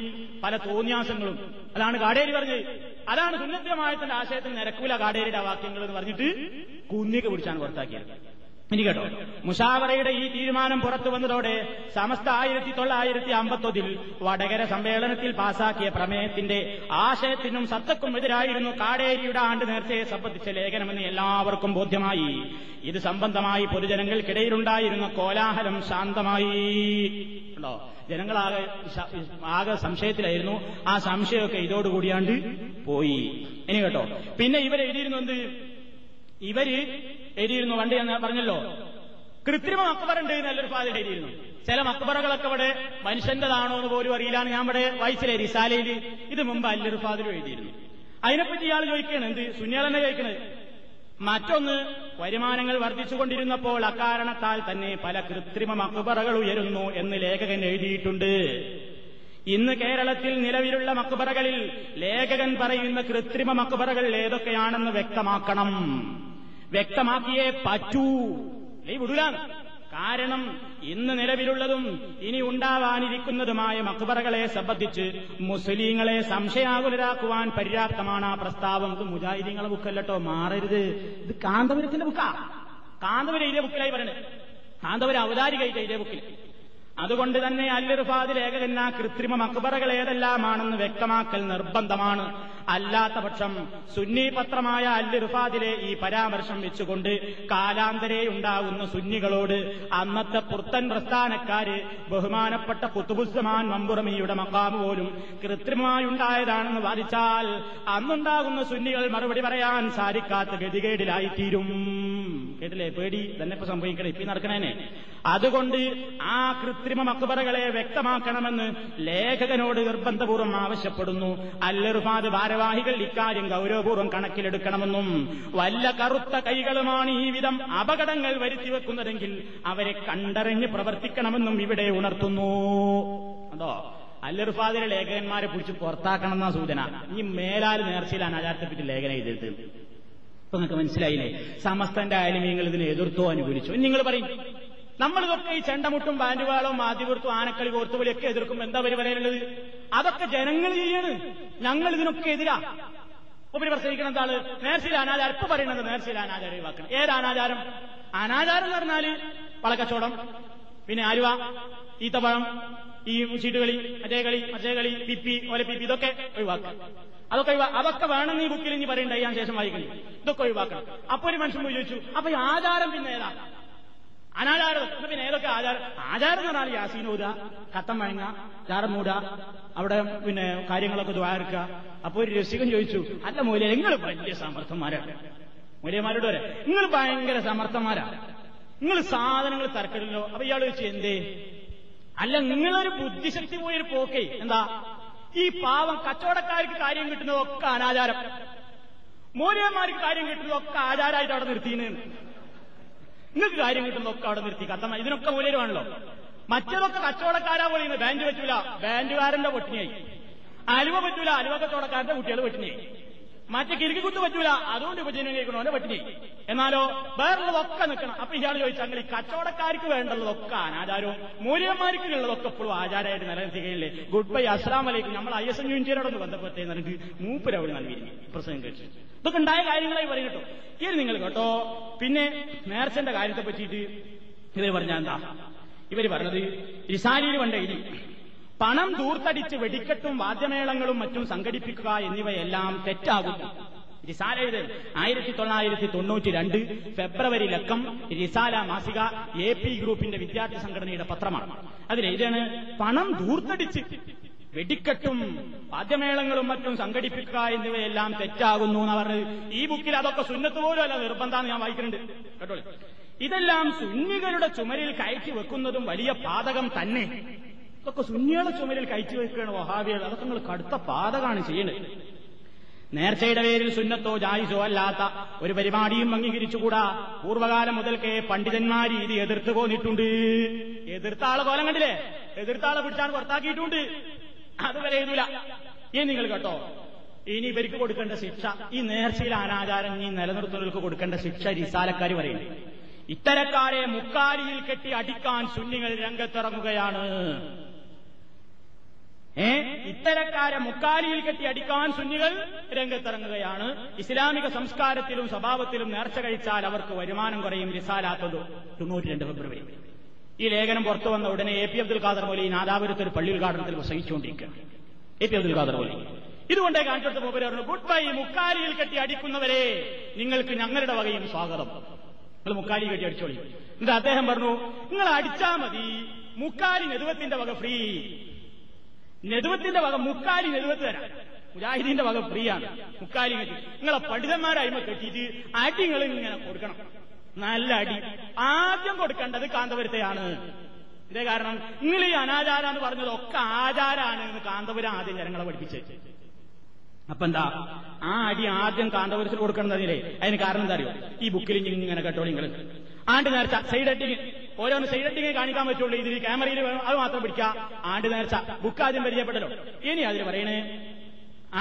പല തോന്നിയാസങ്ങളും. അതാണ് കാടേരി പറഞ്ഞത്. അതാണ് സുന്നത്തമായത്തിന്റെ ആശയത്തിന് നിരക്കൂല കാടേരിയുടെ വാക്യങ്ങൾ എന്ന് പറഞ്ഞിട്ട് കുന്നിക്ക് പിടിച്ചാണ് പുറത്താക്കിയത്. ഇനി കേട്ടോ. മുഷാവറയുടെ ഈ തീരുമാനം പുറത്തു വന്നതോടെ സമസ്ത ആയിരത്തി തൊള്ളായിരത്തി അമ്പത്തൊന്നിൽ വടകര സമ്മേളനത്തിൽ പാസാക്കിയ പ്രമേയത്തിന്റെ ആശയത്തിനും സത്തക്കും എതിരായിരുന്നു കാടേരിയുടെ ആണ്ട് നേർച്ചയെ സംബന്ധിച്ച ലേഖനമെന്ന് എല്ലാവർക്കും ബോധ്യമായി. ഇത് സംബന്ധമായി പൊതുജനങ്ങൾക്കിടയിലുണ്ടായിരുന്ന കോലാഹലം ശാന്തമായി. ഉണ്ടോ? ജനങ്ങളാകെ ആകെ സംശയത്തിലായിരുന്നു. ആ സംശയമൊക്കെ ഇതോടുകൂടിയാണ്ട് പോയി. ഇനി കേട്ടോ. പിന്നെ ഇവരെഴുതിയിരുന്നു എന്ത് ഇവർ എഴുതിയിരുന്നു പണ്ട് എന്ന് പറഞ്ഞല്ലോ. കൃത്രിമ അക്ബറുണ്ട് നല്ലൊരു ഫാദർ എഴുതിയിരുന്നു. ചില മക്ബറകളൊക്കെ ഇവിടെ മനുഷ്യന്റെതാണോ എന്ന് പോലും അറിയില്ലാണ് ഞാൻ ഇവിടെ വായിച്ചില്ലേ റിസാലയിൽ ഇത് മുമ്പ് അല്ലൊരു ഫാദർ എഴുതിയിരുന്നു. അതിനെപ്പറ്റി ഇയാൾ ചോദിക്കുകയാണ് എന്ത് സുന്യാൾ തന്നെ ചോദിക്കണത്? മറ്റൊന്ന് വരുമാനങ്ങൾ വർദ്ധിച്ചുകൊണ്ടിരുന്നപ്പോൾ അക്കാരണത്താൽ തന്നെ പല കൃത്രിമ മക്ബറകൾ ഉയരുന്നു എന്ന് ലേഖകൻ എഴുതിയിട്ടുണ്ട്. ഇന്ന് കേരളത്തിൽ നിലവിലുള്ള മക്ബറകളിൽ ലേഖകൻ പറയുന്ന കൃത്രിമ മക്ബറകൾ ഏതൊക്കെയാണെന്ന് വ്യക്തമാക്കണം. വ്യക്തമാക്കിയേ പറ്റൂ. നീ വിടൂലാണ് കാരണം ഇന്ന് നിലവിലുള്ളതും ഇനി ഉണ്ടാവാനിരിക്കുന്നതുമായ മക്ബറകളെ സംബന്ധിച്ച് മുസ്ലിങ്ങളെ സംശയാകുലരാക്കുവാൻ പര്യാപ്തമാണ് ആ പ്രസ്താവം. ഇത് മുജാഹിദീങ്ങളെ ബുക്കല്ലട്ടോ മാറരുത്. ഇത് കാന്തപുരത്തിന്റെ ബുക്കാ. കാന്തപുര ഇതേ ബുക്കിലായി പറയുന്നത് കാന്തപുര ഔദാരികയിട്ട് ഇതേ ബുക്കിൽ. അതുകൊണ്ട് തന്നെ അല്ലിർഫാദ് ലേഖകൻ കൃത്രിമ മക്ബറകൾ ഏതെല്ലാമാണെന്ന് വ്യക്തമാക്കൽ നിർബന്ധമാണ്. അല്ലാത്ത പക്ഷം സുന്നി പത്രമായ അല്ലിർഫാദിലെ ഈ പരാമർശം വെച്ചുകൊണ്ട് കാലാന്തരെ ഉണ്ടാകുന്ന സുന്നികളോട് അന്നത്തെ പുർത്തൻ പ്രസ്ഥാനക്കാര് ബഹുമാനപ്പെട്ട കുത്തുബുസ്സമാൻ മമ്പുറമിയുടെ മക്കാമ് പോലും കൃത്രിമമായുണ്ടായതാണെന്ന് വാദിച്ചാൽ അന്നുണ്ടാകുന്ന സുന്നികൾ മറുപടി പറയാൻ സാധിക്കാത്ത ഗതികേടിലായിത്തീരും. കേട്ടില്ലേ? പേടി. തന്നെ ഇപ്പൊ സംഭവിക്കണേ. ഇപ്പൊ നടക്കണേനെ. അതുകൊണ്ട് ആ കൃത്രിമ മക്ബറകളെ വ്യക്തമാക്കണമെന്ന് ലേഖകനോട് നിർബന്ധപൂർവം ആവശ്യപ്പെടുന്നു. അല്ലറുഫാദ് ഭാരവാഹികൾ ഇക്കാര്യം ഗൗരവപൂർവം കണക്കിലെടുക്കണമെന്നും വല്ല കറുത്ത കൈകളുമാണ് ഈ വിധം അപകടങ്ങൾ വരുത്തി വെക്കുന്നതെങ്കിൽ അവരെ കണ്ടറിഞ്ഞ് പ്രവർത്തിക്കണമെന്നും ഇവിടെ ഉണർത്തുന്നു. അതോ അല്ലറുഫാദിലെ ലേഖകന്മാരെ പിടിച്ച് പുറത്താക്കണം എന്ന സൂചന. ഈ മേലാൽ നേർച്ചയിൽ ആചാരത്തെപ്പറ്റി ലേഖനം എഴുതിയിട്ട് ഇപ്പൊ നിങ്ങൾക്ക് മനസ്സിലായില്ലേ? സമസ്തന്റെ ആലിമീങ്ങൾ ഇതിനെ എതിർത്തോ അനുകൂലിച്ചു നിങ്ങൾ പറയും നമ്മളിതൊക്കെ ഈ ചെണ്ടമുട്ടും ബാൻഡുവാളും ആദ്യവൃത്തും ആനക്കളി കോർത്തുപോലെയൊക്കെ എതിർക്കും. എന്താ വരെ പറയാനുള്ളത് അതൊക്കെ ജനങ്ങൾ ചെയ്യാണ്. ഞങ്ങൾ ഇതിനൊക്കെ എതിരാ. ഉപരി പ്രസംഗിക്കണം എന്താണ്? നേർച്ചയിൽ അനാചാരം. ഇപ്പൊ പറയുന്നത് നേർച്ചയിൽ അനാചാരം ഒഴിവാക്കണം. ഏത് അനാചാരം? അനാചാരം എന്ന് പറഞ്ഞാൽ വളക്കച്ചവടം പിന്നെ ആലുവ ഈത്തപ്പഴം ഈ ചീട്ടുകളി മറ്റേ കളി മറ്റേ കളി പിപ്പി ഓലെ പിപ്പി ഇതൊക്കെ ഒഴിവാക്കണം. അതൊക്കെ അതൊക്കെ വേണം ഈ ബുക്കിൽ ഇനി പറയണ്ട. ഞാൻ ശേഷം വായിക്കണം ഇതൊക്കെ ഒഴിവാക്കണം. അപ്പൊ ഒരു മനുഷ്യൻ ചോദിച്ചു അപ്പൊ ഈ ആചാരം പിന്നെ ഏതാ? അനാചാരം പിന്നെ ഏതൊക്കെ ആചാരം? ആചാരം എന്ന് പറഞ്ഞാൽ യാസീനൂത കത്തം വഴങ്ങ ചാറം മൂട അവിടെ പിന്നെ കാര്യങ്ങളൊക്കെ ദ്വാരക്കുക. അപ്പൊ ഒരു രസികൻ ചോദിച്ചു അല്ല മൂല്യ നിങ്ങൾ വലിയ സമർത്ഥന്മാരാണ്. മൂല്യമാരോട് വരെ നിങ്ങൾ ഭയങ്കര സമർത്ഥന്മാരാ. നിങ്ങൾ സാധനങ്ങൾ തരക്കടില്ലോ അപ്പൊ ഇയാൾ ചോദിച്ചു എന്തേ? അല്ല നിങ്ങളൊരു ബുദ്ധിശക്തി പോയൊരു പോക്കേ. എന്താ? ഈ പാവം കച്ചവടക്കാർക്ക് കാര്യം കിട്ടുന്നതൊക്കെ അനാചാരം. മൂല്യന്മാർക്ക് കാര്യം കിട്ടുന്നതൊക്കെ ആചാരമായിട്ട് അവിടെ നിർത്തിയെന്ന്. നിങ്ങൾക്ക് കാര്യം കിട്ടുന്ന ഒക്കെ അവിടെ നിർത്തി. കത്തമ്മ ഇതിനൊക്കെ മൂലരുവാണല്ലോ മറ്റേതൊക്കെ കച്ചവടക്കാരാ പോലെയുന്നത് ബാൻഡ് പറ്റൂല ബാൻഡുകാരന്റെ പൊട്ടിനിയായി അലുവ പറ്റൂല. അലുവ കച്ചവടക്കാരന്റെ കുട്ടികൾ പൊട്ടിനിയായി മറ്റേ കിരുക്കിക്കുത്ത് പറ്റൂല. അതുകൊണ്ട് ഉപജീവനം കഴിക്കണോ അവന്റെ പട്ടിണിയായി എന്നാലോ വേറുള്ളതൊക്കെ നിൽക്കണം. അപ്പൊ ഇയാൾ ചോദിച്ചാൽ ഈ കച്ചവടക്കാർക്ക് വേണ്ടുള്ളതൊക്കെ അനാചാരവും മൂല്യന്മാർക്ക് ഉള്ളതൊക്കെ എപ്പോഴും ആചാരമായിട്ട് നിലനിർത്തുകയില്ലേ ഗുഡ് ബൈ അസ്ലാം വലൈക്കും നമ്മൾ ഐ എസ് എൻ യൂണിയനോടൊന്ന് ബന്ധപ്പെട്ടേ എന്നിട്ട് മൂപ്പരവിടെ നൽകിയിരുന്നു പ്രസംഗം കഴിച്ചു ഇതൊക്കെ ഉണ്ടായ കാര്യങ്ങളായി പറയും കേട്ടോ. ഇത് നിങ്ങൾ കേട്ടോ. പിന്നെ നേർച്ചന്റെ കാര്യത്തെ പറ്റിയിട്ട് ഇവർ പറഞ്ഞാൽ എന്താ? ഇവർ പറഞ്ഞത് ഇസാലിയിൽ ഇനി പണം ദൂർത്തടിച്ച് വെടിക്കെട്ടും വാദ്യമേളങ്ങളും മറ്റും സംഘടിപ്പിക്കുക എന്നിവയെല്ലാം തെറ്റാകുന്നു. റിസാല ഇത് ആയിരത്തി തൊള്ളായിരത്തി തൊണ്ണൂറ്റി രണ്ട് ഫെബ്രുവരി ലക്കം റിസാല മാസിക എ പി ഗ്രൂപ്പിന്റെ വിദ്യാർത്ഥി സംഘടനയുടെ പത്രമാണ്. അതിൽ ഇതാണ് പണം ദൂർത്തടിച്ച് വെടിക്കെട്ടും വാദ്യമേളങ്ങളും മറ്റും സംഘടിപ്പിക്കുക എന്നിവയെല്ലാം തെറ്റാകുന്നു എന്ന് പറഞ്ഞത്. ഈ ബുക്കിൽ അതൊക്കെ സുന്നത്ത് പോലും അല്ല നിർബന്ധമാണ് ഞാൻ വായിക്കുന്നുണ്ട്. കേട്ടോ ഇതെല്ലാം സുന്നികളുടെ ചുമരിൽ കയറ്റി വെക്കുന്നതും വലിയ പാതകം തന്നെ. ഇതൊക്കെ സുന്നികളുടെ ചുമരിൽ കയറ്റി വെക്കുകയാണ് വഹാബികൾ. അതൊക്കെ നിങ്ങൾ കടുത്ത പാതകമാണ് ചെയ്യുന്നത്. നേർച്ചയുടെ പേരിൽ സുന്നത്തോ ജായിസോ അല്ലാത്ത ഒരു പരിപാടിയും അംഗീകരിച്ചുകൂടാ. പൂർവകാലം മുതൽക്കേ പണ്ഡിതന്മാർ ഇത് എതിർത്ത് പോന്നിട്ടുണ്ട്. എതിർത്ത ആളെ കോലം കണ്ടില്ലേ? എതിർത്ത ആളെ പിടിച്ചാണ് പുറത്താക്കിയിട്ടുണ്ട്. അതുവരെ എഴുതൂല. ഇനി നിങ്ങൾ കേട്ടോ. ഇനി ഇവർക്ക് കൊടുക്കേണ്ട ശിക്ഷ ഈ നേർച്ചയിൽ അനാചാരം ഈ നിലനിർത്തുന്നവർക്ക് കൊടുക്കേണ്ട ശിക്ഷ റിസാലക്കാർ പറയുന്നു ഇത്തരക്കാരെ മുക്കാലിയിൽ കെട്ടി അടിക്കാൻ സുന്നികൾ രംഗത്തിറങ്ങുകയാണ്. ഏ? ഇത്തരക്കാരെ മുക്കാലിയിൽ കെട്ടി അടിക്കാൻ സുന്നികൾ രംഗത്തിറങ്ങുകയാണ്. ഇസ്ലാമിക സംസ്കാരത്തിലും സ്വഭാവത്തിലും നേർച്ച കഴിച്ചാൽ അവർക്ക് വരുമാനം കുറയും റിസാലാത്തത് തൊണ്ണൂറ്റി രണ്ട് ഫെബ്രുവരി. ഈ ലേഖനം പുറത്തു വന്ന ഉടനെ എ പി അബ്ദുൽ ഖാദർ മൊലി നാദാപുരത്ത് ഒരു പള്ളി ഉദ്ഘാടനത്തിൽ പ്രസംഗിച്ചുകൊണ്ടിരിക്കുകയാണ്. എ പി അബ്ദുൽ ഖാദർ മൊലി ഇതുകൊണ്ടേ കാണിച്ചെടുത്ത മൂപ്പര് ഗുഡ് ബൈ മുക്കാലിയിൽ കെട്ടി അടിക്കുന്നവരെ നിങ്ങൾക്ക് ഞങ്ങളുടെ വകയും സ്വാഗതം. നിങ്ങൾ മുക്കാലി കെട്ടി അടിച്ചോളി. എന്നിട്ട് അദ്ദേഹം പറഞ്ഞു നിങ്ങൾ അടിച്ചാ മതി മുക്കാലി നെതുവത്തിന്റെ വക ഫ്രീ നെതുവത്തിന്റെ വക മുക്കാലി നെതുവത്ത് തരാം. മുജാഹിദീന്റെ വക ഫ്രീ ആണ്. മുക്കാലി കെട്ടി നിങ്ങളെ പണ്ഡിതന്മാരായ്മ കെട്ടിയിട്ട് അടി നിങ്ങൾ ഇങ്ങനെ കൊടുക്കണം. നല്ല അടി. ആദ്യം കൊടുക്കേണ്ടത് കാന്തപുരത്തെയാണ്. ഇതേ കാരണം നിങ്ങൾ ഈ അനാചാരം എന്ന് പറഞ്ഞത് ഒക്കെ ആചാരാണ് എന്ന് കാന്തപുരം ആദ്യം ജനങ്ങളെ പഠിപ്പിച്ചത് അപ്പൊ എന്താ? ആ അടി ആദ്യം കാന്തപുരത്തിൽ കൊടുക്കുന്നതിലേ അതിന് കാരണം എന്താ അറിയോ? ഈ ബുക്കിൽ ഇങ്ങനെ കേട്ടോളി നിങ്ങൾ ആണ്ട് നേർച്ച സൈഡ് അട്ടിങ് ഓരോന്ന് സൈഡ് അട്ടിങ് കാണിക്കാൻ പറ്റുള്ളൂ. ഇതിൽ ക്യാമറയിൽ അത് മാത്രം പിടിക്കുക ആണ്ട് നേർച്ച ബുക്ക് ആദ്യം പരിചയപ്പെട്ടല്ലോ. ഇനി അതിൽ പറയണേ?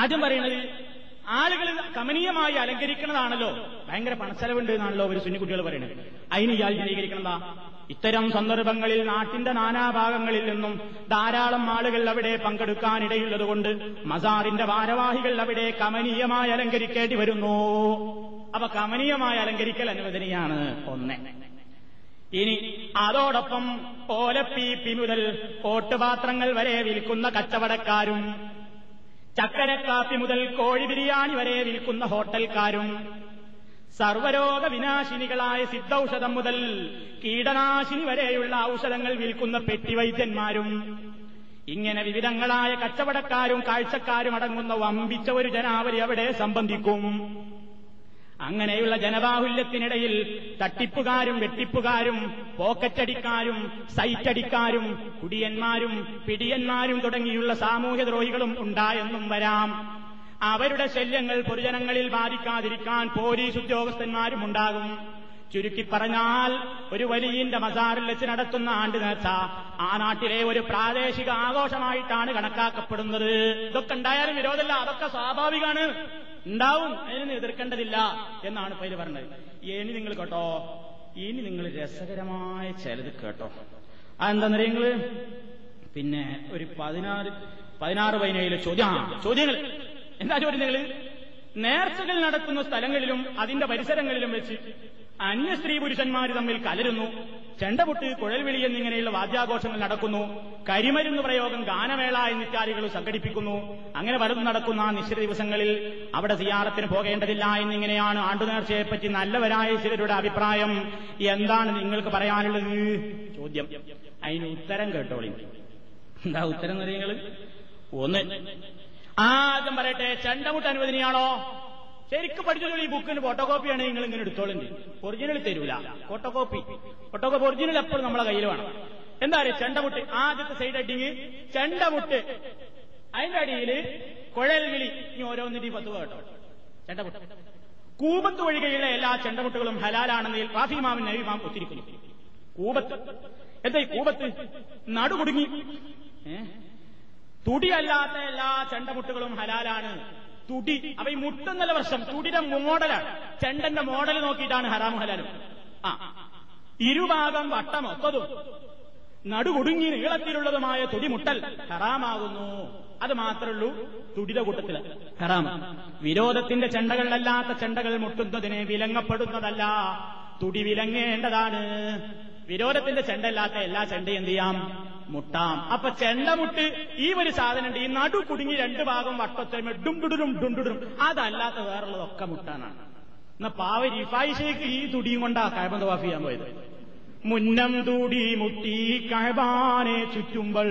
ആദ്യം പറയണത് ആളുകൾ കമനീയമായി അലങ്കരിക്കുന്നതാണല്ലോ. ഭയങ്കര പണച്ചെലവുണ്ട് എന്നാണല്ലോ ഒരു സുന്നിക്കുട്ടികൾ പറയുന്നത്. അതിന് ഇയാൾ ജനീകരിക്കണതാ ഇത്തരം സന്ദർഭങ്ങളിൽ നാട്ടിന്റെ നാനാഭാഗങ്ങളിൽ നിന്നും ധാരാളം ആളുകൾ അവിടെ പങ്കെടുക്കാനിടയുള്ളതുകൊണ്ട് മസാറിന്റെ ഭാരവാഹികൾ അവിടെ കമനീയമായി അലങ്കരിക്കേണ്ടി വരുന്നു. അപ്പൊ കമനീയമായി അലങ്കരിക്കൽ അനുവദനീയാണ് ഒന്ന്. ഇനി അതോടൊപ്പം ഓലപ്പീപ്പി മുതൽ ഓട്ടുപാത്രങ്ങൾ വരെ വിൽക്കുന്ന കച്ചവടക്കാരും ചക്കരക്കാപ്പി മുതൽ കോഴി ബിരിയാണി വരെ വിൽക്കുന്ന ഹോട്ടൽക്കാരും സർവരോഗ വിനാശിനികളായ സിദ്ധൌഷധം മുതൽ കീടനാശിനി വരെയുള്ള ഔഷധങ്ങൾ വിൽക്കുന്ന പെട്ടിവൈദ്യന്മാരും ഇങ്ങനെ വിവിധങ്ങളായ കച്ചവടക്കാരും കാഴ്ചക്കാരും അടങ്ങുന്ന വമ്പിച്ച ഒരു ജനാവലി അവിടെ സംബന്ധിക്കും. അങ്ങനെയുള്ള ജനബാഹുല്യത്തിനിടയിൽ തട്ടിപ്പുകാരും വെട്ടിപ്പുകാരും പോക്കറ്റടിക്കാരും സൈറ്റടിക്കാരും കുടിയന്മാരും പിടിയന്മാരും തുടങ്ങിയുള്ള സാമൂഹ്യദ്രോഹികളും ഉണ്ടായെന്നും വരാം. അവരുടെ ശല്യങ്ങൾ പൊതുജനങ്ങളിൽ ബാധിക്കാതിരിക്കാൻ പോലീസ് ഉദ്യോഗസ്ഥന്മാരും ഉണ്ടാകും. ചുരുക്കി പറഞ്ഞാൽ ഒരു വലിയന്റെ മസാറിൽ വെച്ച് നടത്തുന്ന ആണ്ട് നേർച്ച ആ നാട്ടിലെ ഒരു പ്രാദേശിക ആഘോഷമായിട്ടാണ് കണക്കാക്കപ്പെടുന്നത്. ഇതൊക്കെ ഉണ്ടായാലും വിരോധമല്ല അതൊക്കെ സ്വാഭാവികമാണ്. ഉണ്ടാവും. അതിനൊന്നും എതിർക്കേണ്ടതില്ല എന്നാണ് ഇപ്പൊ പറഞ്ഞത്. ഇനി നിങ്ങൾ കേട്ടോ. ഇനി നിങ്ങൾ രസകരമായ ചിലത് കേട്ടോ. അതെന്താ നിങ്ങൾ? പിന്നെ ഒരു പതിനാറ് പതിനാറ് പതിനേഴ് ചോദ്യം. ചോദ്യങ്ങൾ. എന്താ ചോദ്യം നിങ്ങൾ നേർച്ചകൾ നടക്കുന്ന സ്ഥലങ്ങളിലും അതിന്റെ പരിസരങ്ങളിലും വെച്ച് അന്യ സ്ത്രീ പുരുഷന്മാർ തമ്മിൽ കലരുന്നു. ചെണ്ടപൊട്ട് കുഴൽവിളി എന്നിങ്ങനെയുള്ള വാദ്യാഘോഷങ്ങൾ നടക്കുന്നു. കരിമരുന്ന് പ്രയോഗം ഗാനമേള എന്നിത്യാദികൾ സംഘടിപ്പിക്കുന്നു. അങ്ങനെ പലതും നടക്കുന്ന ആ നിശ്ചിത ദിവസങ്ങളിൽ അവിടെ സിയാറത്തിന് പോകേണ്ടതില്ല എന്നിങ്ങനെയാണ് ആണ്ടുനേർച്ചയെപ്പറ്റി നല്ലവരായ ചിലരുടെ അഭിപ്രായം. എന്താണ് നിങ്ങൾക്ക് പറയാനുള്ളത്? ചോദ്യം. അതിന് ഉത്തരം കേട്ടോളി. എന്താ ഉത്തരം എന്ന് നിങ്ങൾ ഒന്ന്. ആദ്യം പറയട്ടെ ചെണ്ടമുട്ട് അനുവദനീയാണോ? ശരിക്കും പഠിച്ചോളൂ ഈ ബുക്കിന് ഫോട്ടോകോപ്പിയാണ് നിങ്ങൾ ഇങ്ങനെ എടുത്തോളുണ്ട് ഒറിജിനൽ തരൂല. ഫോട്ടോകോപ്പി ഫോട്ടോകോപ്പി ഒറിജിനൽ എപ്പോഴും നമ്മളെ കയ്യിൽ വേണം. എന്താ പറയുക ചെണ്ടമുട്ട്. ആദ്യത്തെ സൈഡ് ഹെഡിങ് ചെണ്ടമുട്ട്. അതിന്റെ അടിയിൽ കുഴൽ വിളി ഇനി ഓരോന്നിന്റെ പത്ത് കേട്ടോ. ചെണ്ടമുട്ട്. കൂപത്ത് ഒഴികെയുള്ള എല്ലാ ചെണ്ടമുട്ടുകളും ഹലാലാണെന്ന് റാഫി മാമൻ നബിമാം ഒത്തിരിക്കുന്നു. കൂപത്ത് എന്താ ഈ കൂപത്ത് നടുകുടുങ്ങി. തുടിയല്ലാത്ത എല്ലാ ചെണ്ടമുട്ടുകളും ഹലാലാണ്. തുടി. അപ്പൊ ഈ മുട്ടെന്നല്ല വർഷം. തുടിയുടെ മോഡലാണ്. ചെണ്ടന്റെ മോഡൽ നോക്കിയിട്ടാണ് ഹറാമും ഹലാലും. ആ. ഇരുഭാഗം വട്ടമൊത്തതും നടുകുടുങ്ങി നീളത്തിലുള്ളതുമായ തുടിമുട്ടൽ ഹറാമാകുന്നു. അത് മാത്രമുള്ളൂ തുടിത കൂട്ടത്തിൽ. ഹറാം വിരോധത്തിന്റെ ചെണ്ടകളിലല്ലാത്ത ചെണ്ടകൾ മുട്ടുന്നതിനെ വിലങ്ങപ്പെടുന്നതല്ല. തുടി വിലങ്ങേണ്ടതാണ്. വിരോധത്തിന്റെ ചെണ്ടല്ലാത്ത എല്ലാ ചെണ്ടയും എന്ത് ചെയ്യാം? മുട്ടാം. അപ്പൊ ചെണ്ടമുട്ട് ഈ ഒരു സാധനം ഉണ്ട് ഈ നടു കുടുങ്ങി രണ്ട് ഭാഗം വട്ടത്തൊരുമ ഡുംഡുടും ഡുണ്ടുടും അതല്ലാത്ത വേറുള്ളതൊക്കെ മുട്ടാനാണ് എന്നാ പാവ റിഫായി ഈ തുടിയും കൊണ്ടാ കഴബന്ത വാഫ് ചെയ്യാൻ പോയത്. മുന്നം തൂടി മുട്ടി കഴബാനെ ചുറ്റുമ്പോൾ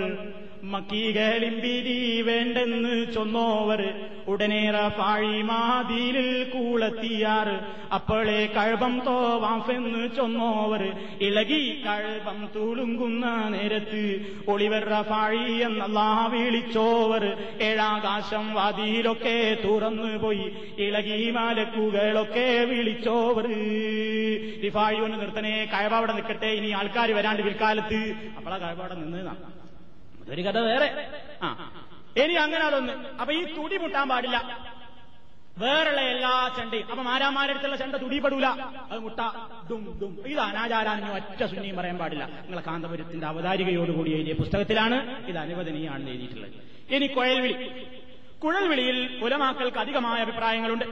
മക്കീകളിമ്പിരി വേണ്ടെന്ന് ചൊന്നോവർ. ഉടനേറ പാഴിമാതിരിൽ കൂളത്തിയാറ് അപ്പോളെ കഴബം തോവാഫെന്ന് ചൊന്നോവർ. ഇളകി കഴബം തുളുങ്കുന്ന നേരത്ത് ഒളിവർ പാഴി എന്നല്ലാ വിളിച്ചോവർ. ഏഴാകാശം വാതിയിലൊക്കെ തുറന്നു പോയി. ഇളകി മാലക്കുകളൊക്കെ വിളിച്ചോവർ. റിഫാഴി ഒന്ന് നിർത്തനെ കഴവ അവിടെ നിൽക്കട്ടെ ഇനി ആൾക്കാർ വരാണ്ട് പിൽക്കാലത്ത്. അപ്പോഴാ കഴവ അവിടെ നിന്നതാണ് അതൊരു കഥ വേറെ. ആ ഇനി അങ്ങനെ അതൊന്ന്. അപ്പൊ ഈ തുടി മുട്ടാൻ പാടില്ല. വേറുള്ള എല്ലാ ചെണ്ടയും. അപ്പൊ മാരാമാരടുത്തുള്ള ചെണ്ട തുടിപ്പെടൂല. അത് മുട്ട. ഡും ഡും ഇത് അനാചാരാണെന്ന് ഒറ്റ സുന്നിയും പറയാൻ പാടില്ല. നിങ്ങളെ കാന്തപുരത്തിന്റെ അവതാരികയോടുകൂടി എഴുതിയ പുസ്തകത്തിലാണ് ഇത് അനുവദനീയാണെന്ന് എഴുതിയിട്ടുള്ളത്. ഇനി കുഴൽവിളി. കുഴൽവിളിയിൽ കുലമാക്കൾക്ക് അധികമായ അഭിപ്രായങ്ങളുണ്ട്.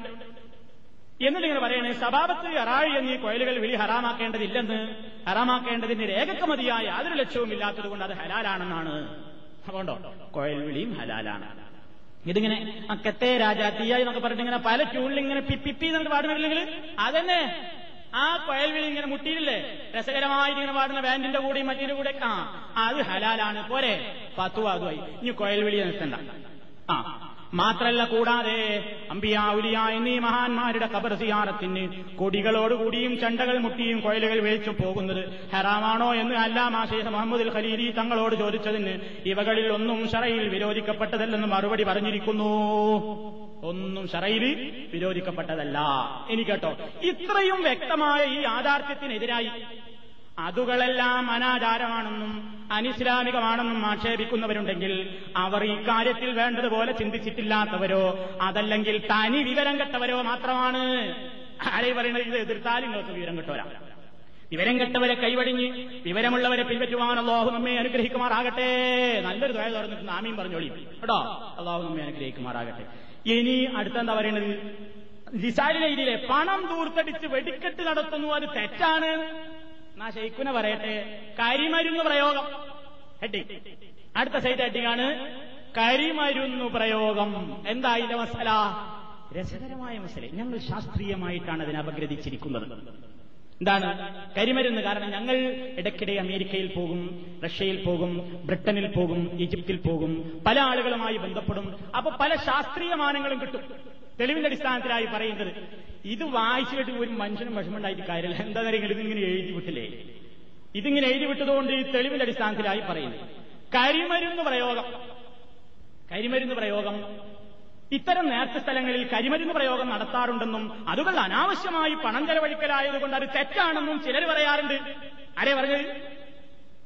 എന്നിട്ട് ഇങ്ങനെ പറയണേ സ്വഭാവത്തിൽ അറാഴി എന്നീ കോയലുകൾ വിളി ഹറാമാക്കേണ്ടതില്ലെന്ന്. ഹറാമാക്കേണ്ടതിന് രേഖക്കമതിയായ യാതൊരു ലക്ഷ്യവും ഇല്ലാത്തത് കൊണ്ട് അത് ഹലാലാണെന്നാണ്. അതുകൊണ്ടോ? കോയൽ വിളിയും ഹലാലാണ്. ഇതിങ്ങനെ അക്കത്തെ തീയായി എന്നൊക്കെ പറഞ്ഞിട്ട് ഇങ്ങനെ പല ട്യൂണിൽ ഇങ്ങനെ പിപ്പിപ്പി എന്നിട്ട് പാടുന്നില്ലെങ്കിൽ അതന്നെ ആ കൊയൽവിളി ഇങ്ങനെ മുട്ടിയില്ലേ? രസകരമായിട്ട് ഇങ്ങനെ പാടുന്ന ബാൻഡിന്റെ കൂടെയും മറ്റേ കൂടെ ആ അത് ഹലാലാണ്. പോരെ പത്തു അതുമായി ഇനി കൊയൽവിളി നിർത്തണ്ട. ആ മാത്രല്ല കൂടാതെ അമ്പിയാവുലിയ എന്നീ മഹാന്മാരുടെ കബർ സിയാറത്തിന് കൊടികളോടുകൂടിയും ചണ്ടകൾ മുട്ടിയും കൊയലുകൾ വേച്ചു പോകുന്നത് ഹറാമാണോ എന്ന് അല്ലാമാ ഷെയ്ഖ് മുഹമ്മദ് ഖലീലി തങ്ങളോട് ചോദിച്ചതിന് ഇവകളിൽ ഒന്നും ഷറയിൽ വിരോധിക്കപ്പെട്ടതല്ലെന്ന് മറുപടി പറഞ്ഞിരിക്കുന്നു. ഒന്നും ഷറയിൽ വിരോധിക്കപ്പെട്ടതല്ല. ഇനി കേട്ടോ ഇത്രയും വ്യക്തമായ ഈ യാഥാർത്ഥ്യത്തിനെതിരായി അതുകളെല്ലാം അനാചാരമാണെന്നും അനിസ്ലാമികമാണെന്നും ആക്ഷേപിക്കുന്നവരുണ്ടെങ്കിൽ അവർ ഈ കാര്യത്തിൽ വേണ്ടതുപോലെ ചിന്തിച്ചിട്ടില്ലാത്തവരോ അതല്ലെങ്കിൽ തനി വിവരം കെട്ടവരോ മാത്രമാണ്. ആരെയും പറയുന്നത്? ഇത് എതിർത്താലും നിങ്ങൾക്ക് വിവരം കെട്ടവരാ. വിവരം കെട്ടവരെ കൈവടിഞ്ഞ് വിവരമുള്ളവരെ പിൻപറ്റുവാൻ അള്ളാഹു നമ്മെ അനുഗ്രഹിക്കുമാറാകട്ടെ. നല്ലൊരു ദ്വയ തുറന്നിട്ട് നാമീം പറഞ്ഞോളി. കേട്ടോ? അള്ളാഹു നമ്മെ അനുഗ്രഹിക്കുമാറാകട്ടെ. ഇനി അടുത്തെന്താ പറയുന്നത് ലിസാലിലെ പണം ദൂർത്തടിച്ച് വെടിക്കെട്ട് നടത്തുന്നു. അത് തെറ്റാണ്. എന്നാ ഷെയ്ഖുനെ പറയട്ടെ? കരിമരുന്ന് പ്രയോഗം. ഹെഡി അടുത്ത സൈഡ് ഹെഡിങ്ങാണ് കരിമരുന്നു പ്രയോഗം. എന്തായില്ല മസല? രസകരമായ മസല. ഞങ്ങൾ ശാസ്ത്രീയമായിട്ടാണ് അതിനെ അപഗ്രഥിച്ചിരിക്കുന്നത്. എന്താണ്? കരിമരുന്ന്. കാരണം ഞങ്ങൾ ഇടയ്ക്കിടെ അമേരിക്കയിൽ പോകും റഷ്യയിൽ പോകും ബ്രിട്ടനിൽ പോകും ഈജിപ്തിൽ പോകും. പല ആളുകളുമായി ബന്ധപ്പെടും. അപ്പൊ പല ശാസ്ത്രീയ മാനങ്ങളും കിട്ടും. തെളിവിന്റെ അടിസ്ഥാനത്തിലായി പറയുന്നത് ഇത് വായിച്ചിട്ട് ഒരു മനുഷ്യനും വിഷമമുണ്ടായിട്ട് കാര്യമില്ല. എന്താ കാര്യങ്ങൾ ഇതിങ്ങനെ എഴുതി വിട്ടില്ലേ? ഇതിങ്ങനെ എഴുതി വിട്ടതുകൊണ്ട് ഈ തെളിവിന്റെ അടിസ്ഥാനത്തിലായി പറയുന്നത് കരിമരുന്ന് പ്രയോഗം. കരിമരുന്ന് പ്രയോഗം. ഇത്തരം നേർച്ച സ്ഥലങ്ങളിൽ കരിമരുന്ന് പ്രയോഗം നടത്താറുണ്ടെന്നും അതുകൾ അനാവശ്യമായി പണം ചെലവഴിക്കലായതുകൊണ്ട് അത് തെറ്റാണെന്നും ചിലർ പറയാറുണ്ട്. ആരെ പറഞ്ഞത്?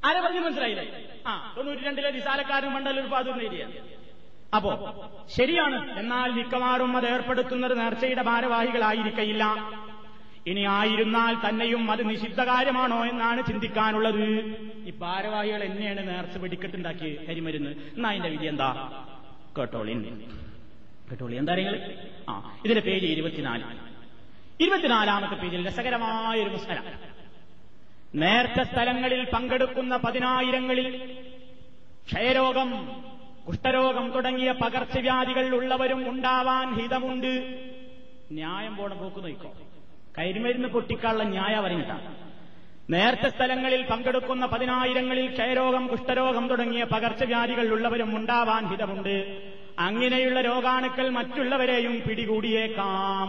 ആരെ പറഞ്ഞു മനസ്സിലായില്ലേ? ആ തൊണ്ണൂറ്റി രണ്ടിലെ നിസാലക്കാരൻ മണ്ഡലം ഉൽപാദനം ഏരിയ അപ്പോ ശരിയാണ്. എന്നാൽ മിക്കവാറും അത് ഏർപ്പെടുത്തുന്നത് നേർച്ചയുടെ ഭാരവാഹികളായിരിക്കയില്ല. ഇനി ആയിരുന്നാൽ തന്നെയും അത് നിഷിദ്ധ കാര്യമാണോ എന്നാണ് ചിന്തിക്കാനുള്ളത്. ഈ ഭാരവാഹികൾ എന്നെയാണ് നേർച്ച വെടിക്കെട്ടുണ്ടാക്കി കരിമരുന്ന്. എന്നാ അതിന്റെ വിധി എന്താ? കേട്ടോളി കേട്ടോളി എന്താ നിങ്ങൾ ആ ഇതിന്റെ പേജ് ഇരുപത്തിനാല്. ഇരുപത്തിനാലാമത്തെ പേജിൽ രസകരമായ ഒരു നേർച്ച സ്ഥലങ്ങളിൽ പങ്കെടുക്കുന്ന പതിനായിരങ്ങളിൽ ക്ഷയരോഗം കുഷ്ഠരോഗം തുടങ്ങിയ പകർച്ചവ്യാധികൾ ഉള്ളവരും ഉണ്ടാവാൻ ഹിതമുണ്ട്. ന്യായം പോണ പോക്ക് നോക്കോ കരിമരുന്ന് പൊട്ടിക്കാനുള്ള ന്യായ പറഞ്ഞിട്ടാണ് നേർച്ച സ്ഥലങ്ങളിൽ പങ്കെടുക്കുന്ന പതിനായിരങ്ങളിൽ ക്ഷയരോഗം കുഷ്ഠരോഗം തുടങ്ങിയ പകർച്ചവ്യാധികൾ ഉള്ളവരും ഉണ്ടാവാൻ ഹിതമുണ്ട്. അങ്ങനെയുള്ള രോഗാണുക്കൾ മറ്റുള്ളവരെയും പിടികൂടിയേക്കാം.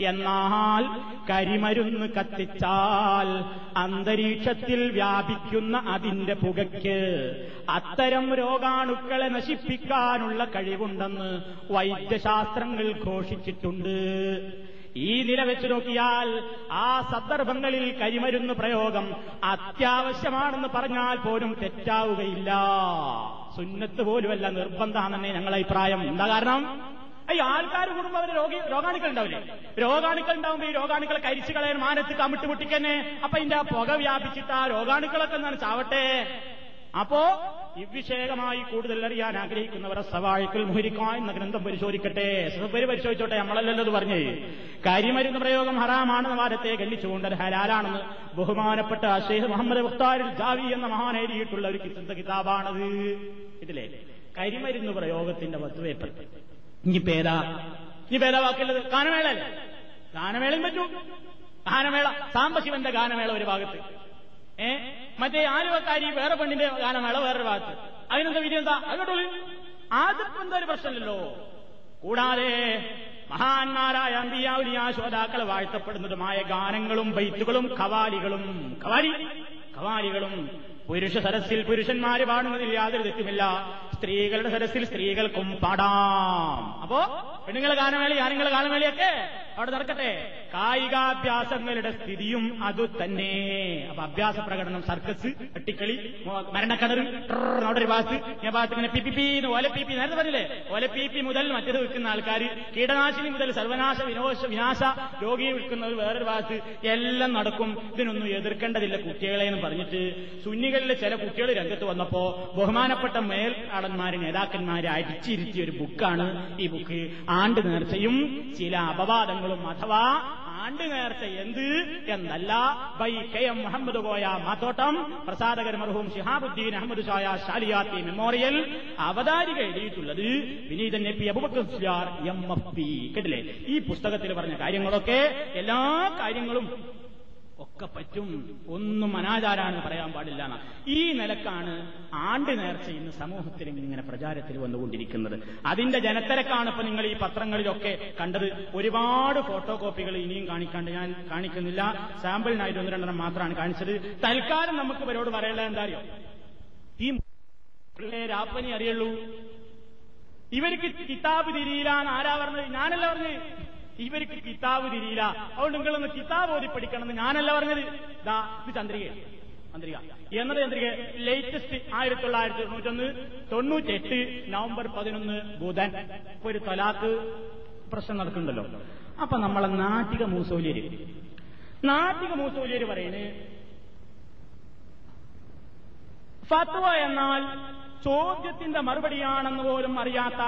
എന്നാൽ കരിമരുന്ന് കത്തിച്ചാൽ അന്തരീക്ഷത്തിൽ വ്യാപിക്കുന്ന അതിന്റെ പുകയ്ക്ക് അത്തരം രോഗാണുക്കളെ നശിപ്പിക്കാനുള്ള കഴിവുണ്ടെന്ന് വൈദ്യശാസ്ത്രങ്ങൾ ഘോഷിച്ചിട്ടുണ്ട്. ഈ നില വെച്ച് നോക്കിയാൽ ആ സന്ദർഭങ്ങളിൽ കരിമരുന്ന് പ്രയോഗം അത്യാവശ്യമാണെന്ന് പറഞ്ഞാൽ പോലും തെറ്റാവുകയില്ല. സുന്നത്ത് പോലുമല്ല നിർബന്ധമാണെന്നേ ഞങ്ങളെ അഭിപ്രായം. എന്താ കാരണം? ഈ ആൾക്കാർ കൂടുമ്പോൾ അവർ രോഗി രോഗാണുക്കൾ ഉണ്ടാവില്ലേ? രോഗാണുക്കൾ ഉണ്ടാവുമ്പോ ഈ രോഗാണുക്കളെ കരിച്ചു കളയാൻ മാനത്ത് കമിട്ട് മുട്ടിക്കന്നെ അപ്പൊ ഇതിന്റെ പുക വ്യാപിച്ചിട്ട് ആ രോഗാണുക്കളൊക്കെ എന്താണ് ചാവട്ടെ. അപ്പോ ഇവിഷേകമായി കൂടുതൽ അറിയാൻ ആഗ്രഹിക്കുന്നവരെ സവാഴിക്കൽ മുഹരിക്കാൻ എന്ന ഗ്രന്ഥം പരിശോധിക്കട്ടെ. സഫര് പരിശോധിച്ചോട്ടെ നമ്മളല്ലല്ലോ അത് പറഞ്ഞേ. കരിമരുന്ന് പ്രയോഗം ഹറാമാണെന്ന് വാദത്തെ ഗല്ലിച്ചുകൊണ്ട് ഹലാലാണെന്ന് ബഹുമാനപ്പെട്ട ഷെയ്ഖ് മുഹമ്മദ് മുഖ്താരിൽ ജാവി എന്ന മഹാൻ എഴുതിയിട്ടുള്ള ഒരു കിത്ത കിതാബാണത്. ഇതിലെ കരിമരുന്ന് പ്രയോഗത്തിന്റെ വസ്തുവേപ്പൽ ഇനി പേരാ ഇനി പേരാ വാക്കുള്ളത് ഗാനമേളല്ലേ ഗാനമേളയും പറ്റൂ. ഗാനമേള. സാംബശിവന്റെ ഗാനമേള ഒരു ഭാഗത്ത്. ഏ? മറ്റേ ആലുവക്കാരി വേറെ പെണ്ണിന്റെ ഗാനമേള വേറൊരു ഭാഗത്ത്. അതിനെന്താ വിധി എന്താ? അതുകൊണ്ടു അതിപ്പോ എന്താ ഒരു പ്രശ്നമില്ലല്ലോ. കൂടാതെ മഹാന്മാരായ അമ്പിയാവുലിയ ശ്രോതാക്കൾ വാഴ്ത്തപ്പെടുന്നതുമായ ഗാനങ്ങളും ബൈറ്റുകളും കവാലികളും കവാലി കവാലികളും പുരുഷ സരസിൽ പുരുഷന്മാര് പാടുന്നതിൽ യാതൊരു തെറ്റുമില്ല. സ്ത്രീകളുടെ സരസിൽ സ്ത്രീകൾക്കും പാടാം. അപ്പോ പെണ്ണുങ്ങൾ ഗാനമേളി ആണുങ്ങൾ ഗാനമേളിയൊക്കെ അവിടെ നടക്കട്ടെ. കായികാഭ്യാസങ്ങളുടെ സ്ഥിതിയും അതു തന്നെ. അപ്പൊ അഭ്യാസ പ്രകടനം സർക്കസ് വെട്ടിക്കളി മരണക്കണർ അവിടെ ഒരു ഭാഗത്ത് ഞാൻ ഭാഗത്ത് ഇങ്ങനെ പി പി പി ഓല പി പി നേരത്തെ പറഞ്ഞില്ലേ? ഓല പി പി മുതൽ മറ്റത് വിൽക്കുന്ന ആൾക്കാർ കീടനാശിനി മുതൽ സർവനാശ വിനോശ വിനാശ രോഗിയെ വിൽക്കുന്നവർ വേറൊരു ഭാഗത്ത് എല്ലാം നടക്കും. ഇതിനൊന്നും എതിർക്കേണ്ടതില്ല കുട്ടികളെ എന്ന് പറഞ്ഞിട്ട്. സുന്നികളിലെ ചില കുട്ടികൾ രംഗത്ത് വന്നപ്പോ ബഹുമാനപ്പെട്ട മേൽക്കാടന്മാര് നേതാക്കന്മാരെ അടിച്ചിരുത്തിയ ഒരു ബുക്കാണ് ഈ ബുക്ക്. ആണ്ട് നേർച്ചയും ചില അപവാദങ്ങളും അഥവാ ആണ്ട് നേർച്ച എന്ത് എന്നല്ല. By K M Muhammad Koya Mathottam പ്രസാദകർ മർഹൂം ഷിഹാബുദ്ദീൻ അഹമ്മദ് ഷായ ഷാലിയാത്തി മെമ്മോറിയൽ അവതാരിക എഴുതിയിട്ടുള്ളത് വിനീതൻ A P Abubakar M F P. കേട്ടില്ലേ? ഈ പുസ്തകത്തിൽ പറഞ്ഞ കാര്യങ്ങളൊക്കെ എല്ലാ കാര്യങ്ങളും ഒക്കെ പറ്റും. ഒന്നും അനാചാരാണെന്ന് പറയാൻ പാടില്ല ഈ നിലക്കാണ് ആണ്ട് നേർച്ച ഇന്ന് സമൂഹത്തിൽ ഇങ്ങനെ പ്രചാരത്തിൽ വന്നുകൊണ്ടിരിക്കുന്നത്. അതിന്റെ ജനത്തിരക്കാണ് ഇപ്പൊ നിങ്ങൾ ഈ പത്രങ്ങളിലൊക്കെ കണ്ടത്. ഒരുപാട് ഫോട്ടോ കോപ്പികൾ ഇനിയും കാണിക്കാണ്ട് ഞാൻ കാണിക്കുന്നില്ല. സാമ്പിളിനായിട്ട് ഒന്ന് രണ്ടെണ്ണം മാത്രമാണ് കാണിച്ചത്. തൽക്കാലം നമുക്ക് ഇവരോട് പറയാനുള്ളത് എന്താ അറിയോ? ഈ രാപ്പനി അറിയുള്ളൂ. ഇവർക്ക് കിതാബ് തിരിയിലാണ്. ആരാ പറഞ്ഞത്? ഞാനല്ല പറഞ്ഞത്? ഇവർക്ക് കിതാബ് തിരിയില്ല. അതുകൊണ്ട് നിങ്ങളൊന്ന് കിതാബ് ഓതി പഠിക്കണം ഞാനല്ല പറഞ്ഞത്. ദാ ഇത് ചന്ദ്രിക. ചന്ദ്രിക. എന്നത് ചന്ദ്രിക ലേറ്റസ്റ്റ് ആയിരത്തി തൊള്ളായിരത്തി തൊണ്ണൂറ്റൊന്ന് തൊണ്ണൂറ്റെട്ട് നവംബർ പതിനൊന്ന് ബുധൻ. ഇപ്പൊ ഒരു തലാക്ക് പ്രശ്നം നടക്കുന്നുണ്ടല്ലോ. അപ്പൊ നമ്മളെ നാട്ടിക മൂസോലിയര്. നാട്ടിക മൂസോലിയര് പറയുന്നത് ഫത്വ എന്നാൽ ചോദ്യത്തിന്റെ മറുപടിയാണെന്ന് പോലും അറിയാത്ത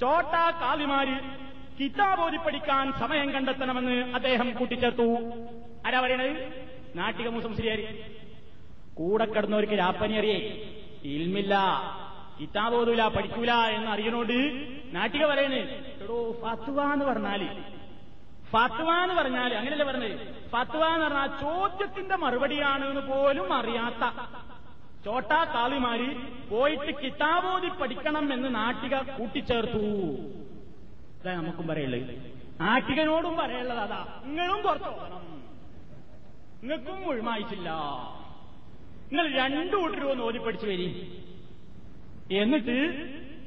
ചോട്ടാ ചോട്ട കാലിമാര് കിതാബോധി പഠിക്കാൻ സമയം കണ്ടെത്തണമെന്ന് അദ്ദേഹം കൂട്ടിച്ചേർത്തു. ആരാ പറയണത്? നാട്ടിക മുസംശ്രീയാരി കൂടെ കിടന്നവർക്ക് രാപ്പനി അറിയേ. ഇൽമില്ല. കിതാബോധൂല പഠിക്കൂല എന്ന് അറിയണോണ്ട് നാട്ടിക പറയണേ. എടോ ഫത്വ എന്ന് പറഞ്ഞാൽ. ഫത്വ എന്ന് പറഞ്ഞാൽ അങ്ങനെയല്ലേ പറഞ്ഞത്? ഫത്വ എന്ന് പറഞ്ഞാൽ ചോദ്യത്തിന്റെ മറുപടിയാണ് എന്ന് പോലും അറിയാത്ത ചോട്ടാ താളിമാര് പോയിട്ട് കിതാബോധി പഠിക്കണം എന്ന് നാട്ടിക കൂട്ടിച്ചേർത്തു. അതാ നമുക്കും പറയുള്ളത് നാട്ടികനോടും പറയുള്ളത് അതാ. നിങ്ങളും പുറത്തു പോകണം. നിങ്ങൾക്കും മുഴുമായിട്ടില്ല നിങ്ങൾ രണ്ടു കൂട്ടരും ഓടിപ്പടിച്ചു വരി. എന്നിട്ട്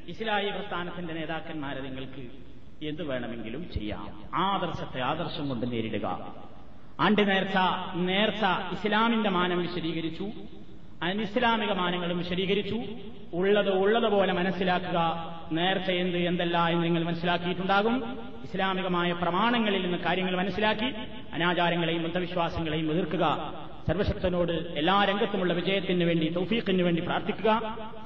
ഇസ്ലാഹി പ്രസ്ഥാനത്തിന്റെ നേതാക്കന്മാരെ നിങ്ങൾക്ക് എന്ത് വേണമെങ്കിലും ചെയ്യാം. ആദർശത്തെ ആദർശം കൊണ്ട് നേരിടുക. ആണ്ട് നേർച്ച നേർച്ച ഇസ്ലാമിന്റെ മാനം വിശദീകരിച്ചു. അനിസ്ലാമിക മാനങ്ങളും വിശദീകരിച്ചു. ഉള്ളത് ഉള്ളതുപോലെ മനസ്സിലാക്കുക. നേർച്ച എന്ത് എന്തല്ല എന്ന് നിങ്ങൾ മനസ്സിലാക്കിയിട്ടുണ്ടാകും. ഇസ്ലാമികമായ പ്രമാണങ്ങളിൽ നിന്ന് കാര്യങ്ങൾ മനസ്സിലാക്കി അനാചാരങ്ങളെയും അന്ധവിശ്വാസങ്ങളെയും എതിർക്കുക. സർവശക്തനോട് എല്ലാ രംഗത്തുമുള്ള വിജയത്തിന് വേണ്ടി തൗഫീഖിന് വേണ്ടി പ്രാർത്ഥിക്കുക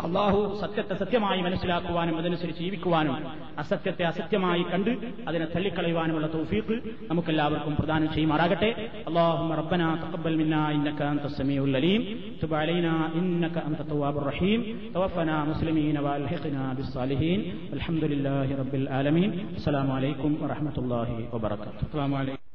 അള്ളാഹു സത്യത്തെ സത്യമായി മനസ്സിലാക്കുവാനും അതനുസരിച്ച് ജീവിക്കുവാനും അസത്യത്തെ അസത്യമായി കണ്ട് അതിനെ തള്ളിക്കളയുവാനുമുള്ള തൗഫീഖ് നമുക്കെല്ലാവർക്കും പ്രദാനം ചെയ്യുമാറാകട്ടെ اللهم ربنا تقبل منا انك انت السميع العليم تب علينا انك انت التواب الرحيم توفنا مسلمين والحقنا بالصالحين الحمد لله رب العالمين السلام عليكم ورحمه الله وبركاته السلام عليكم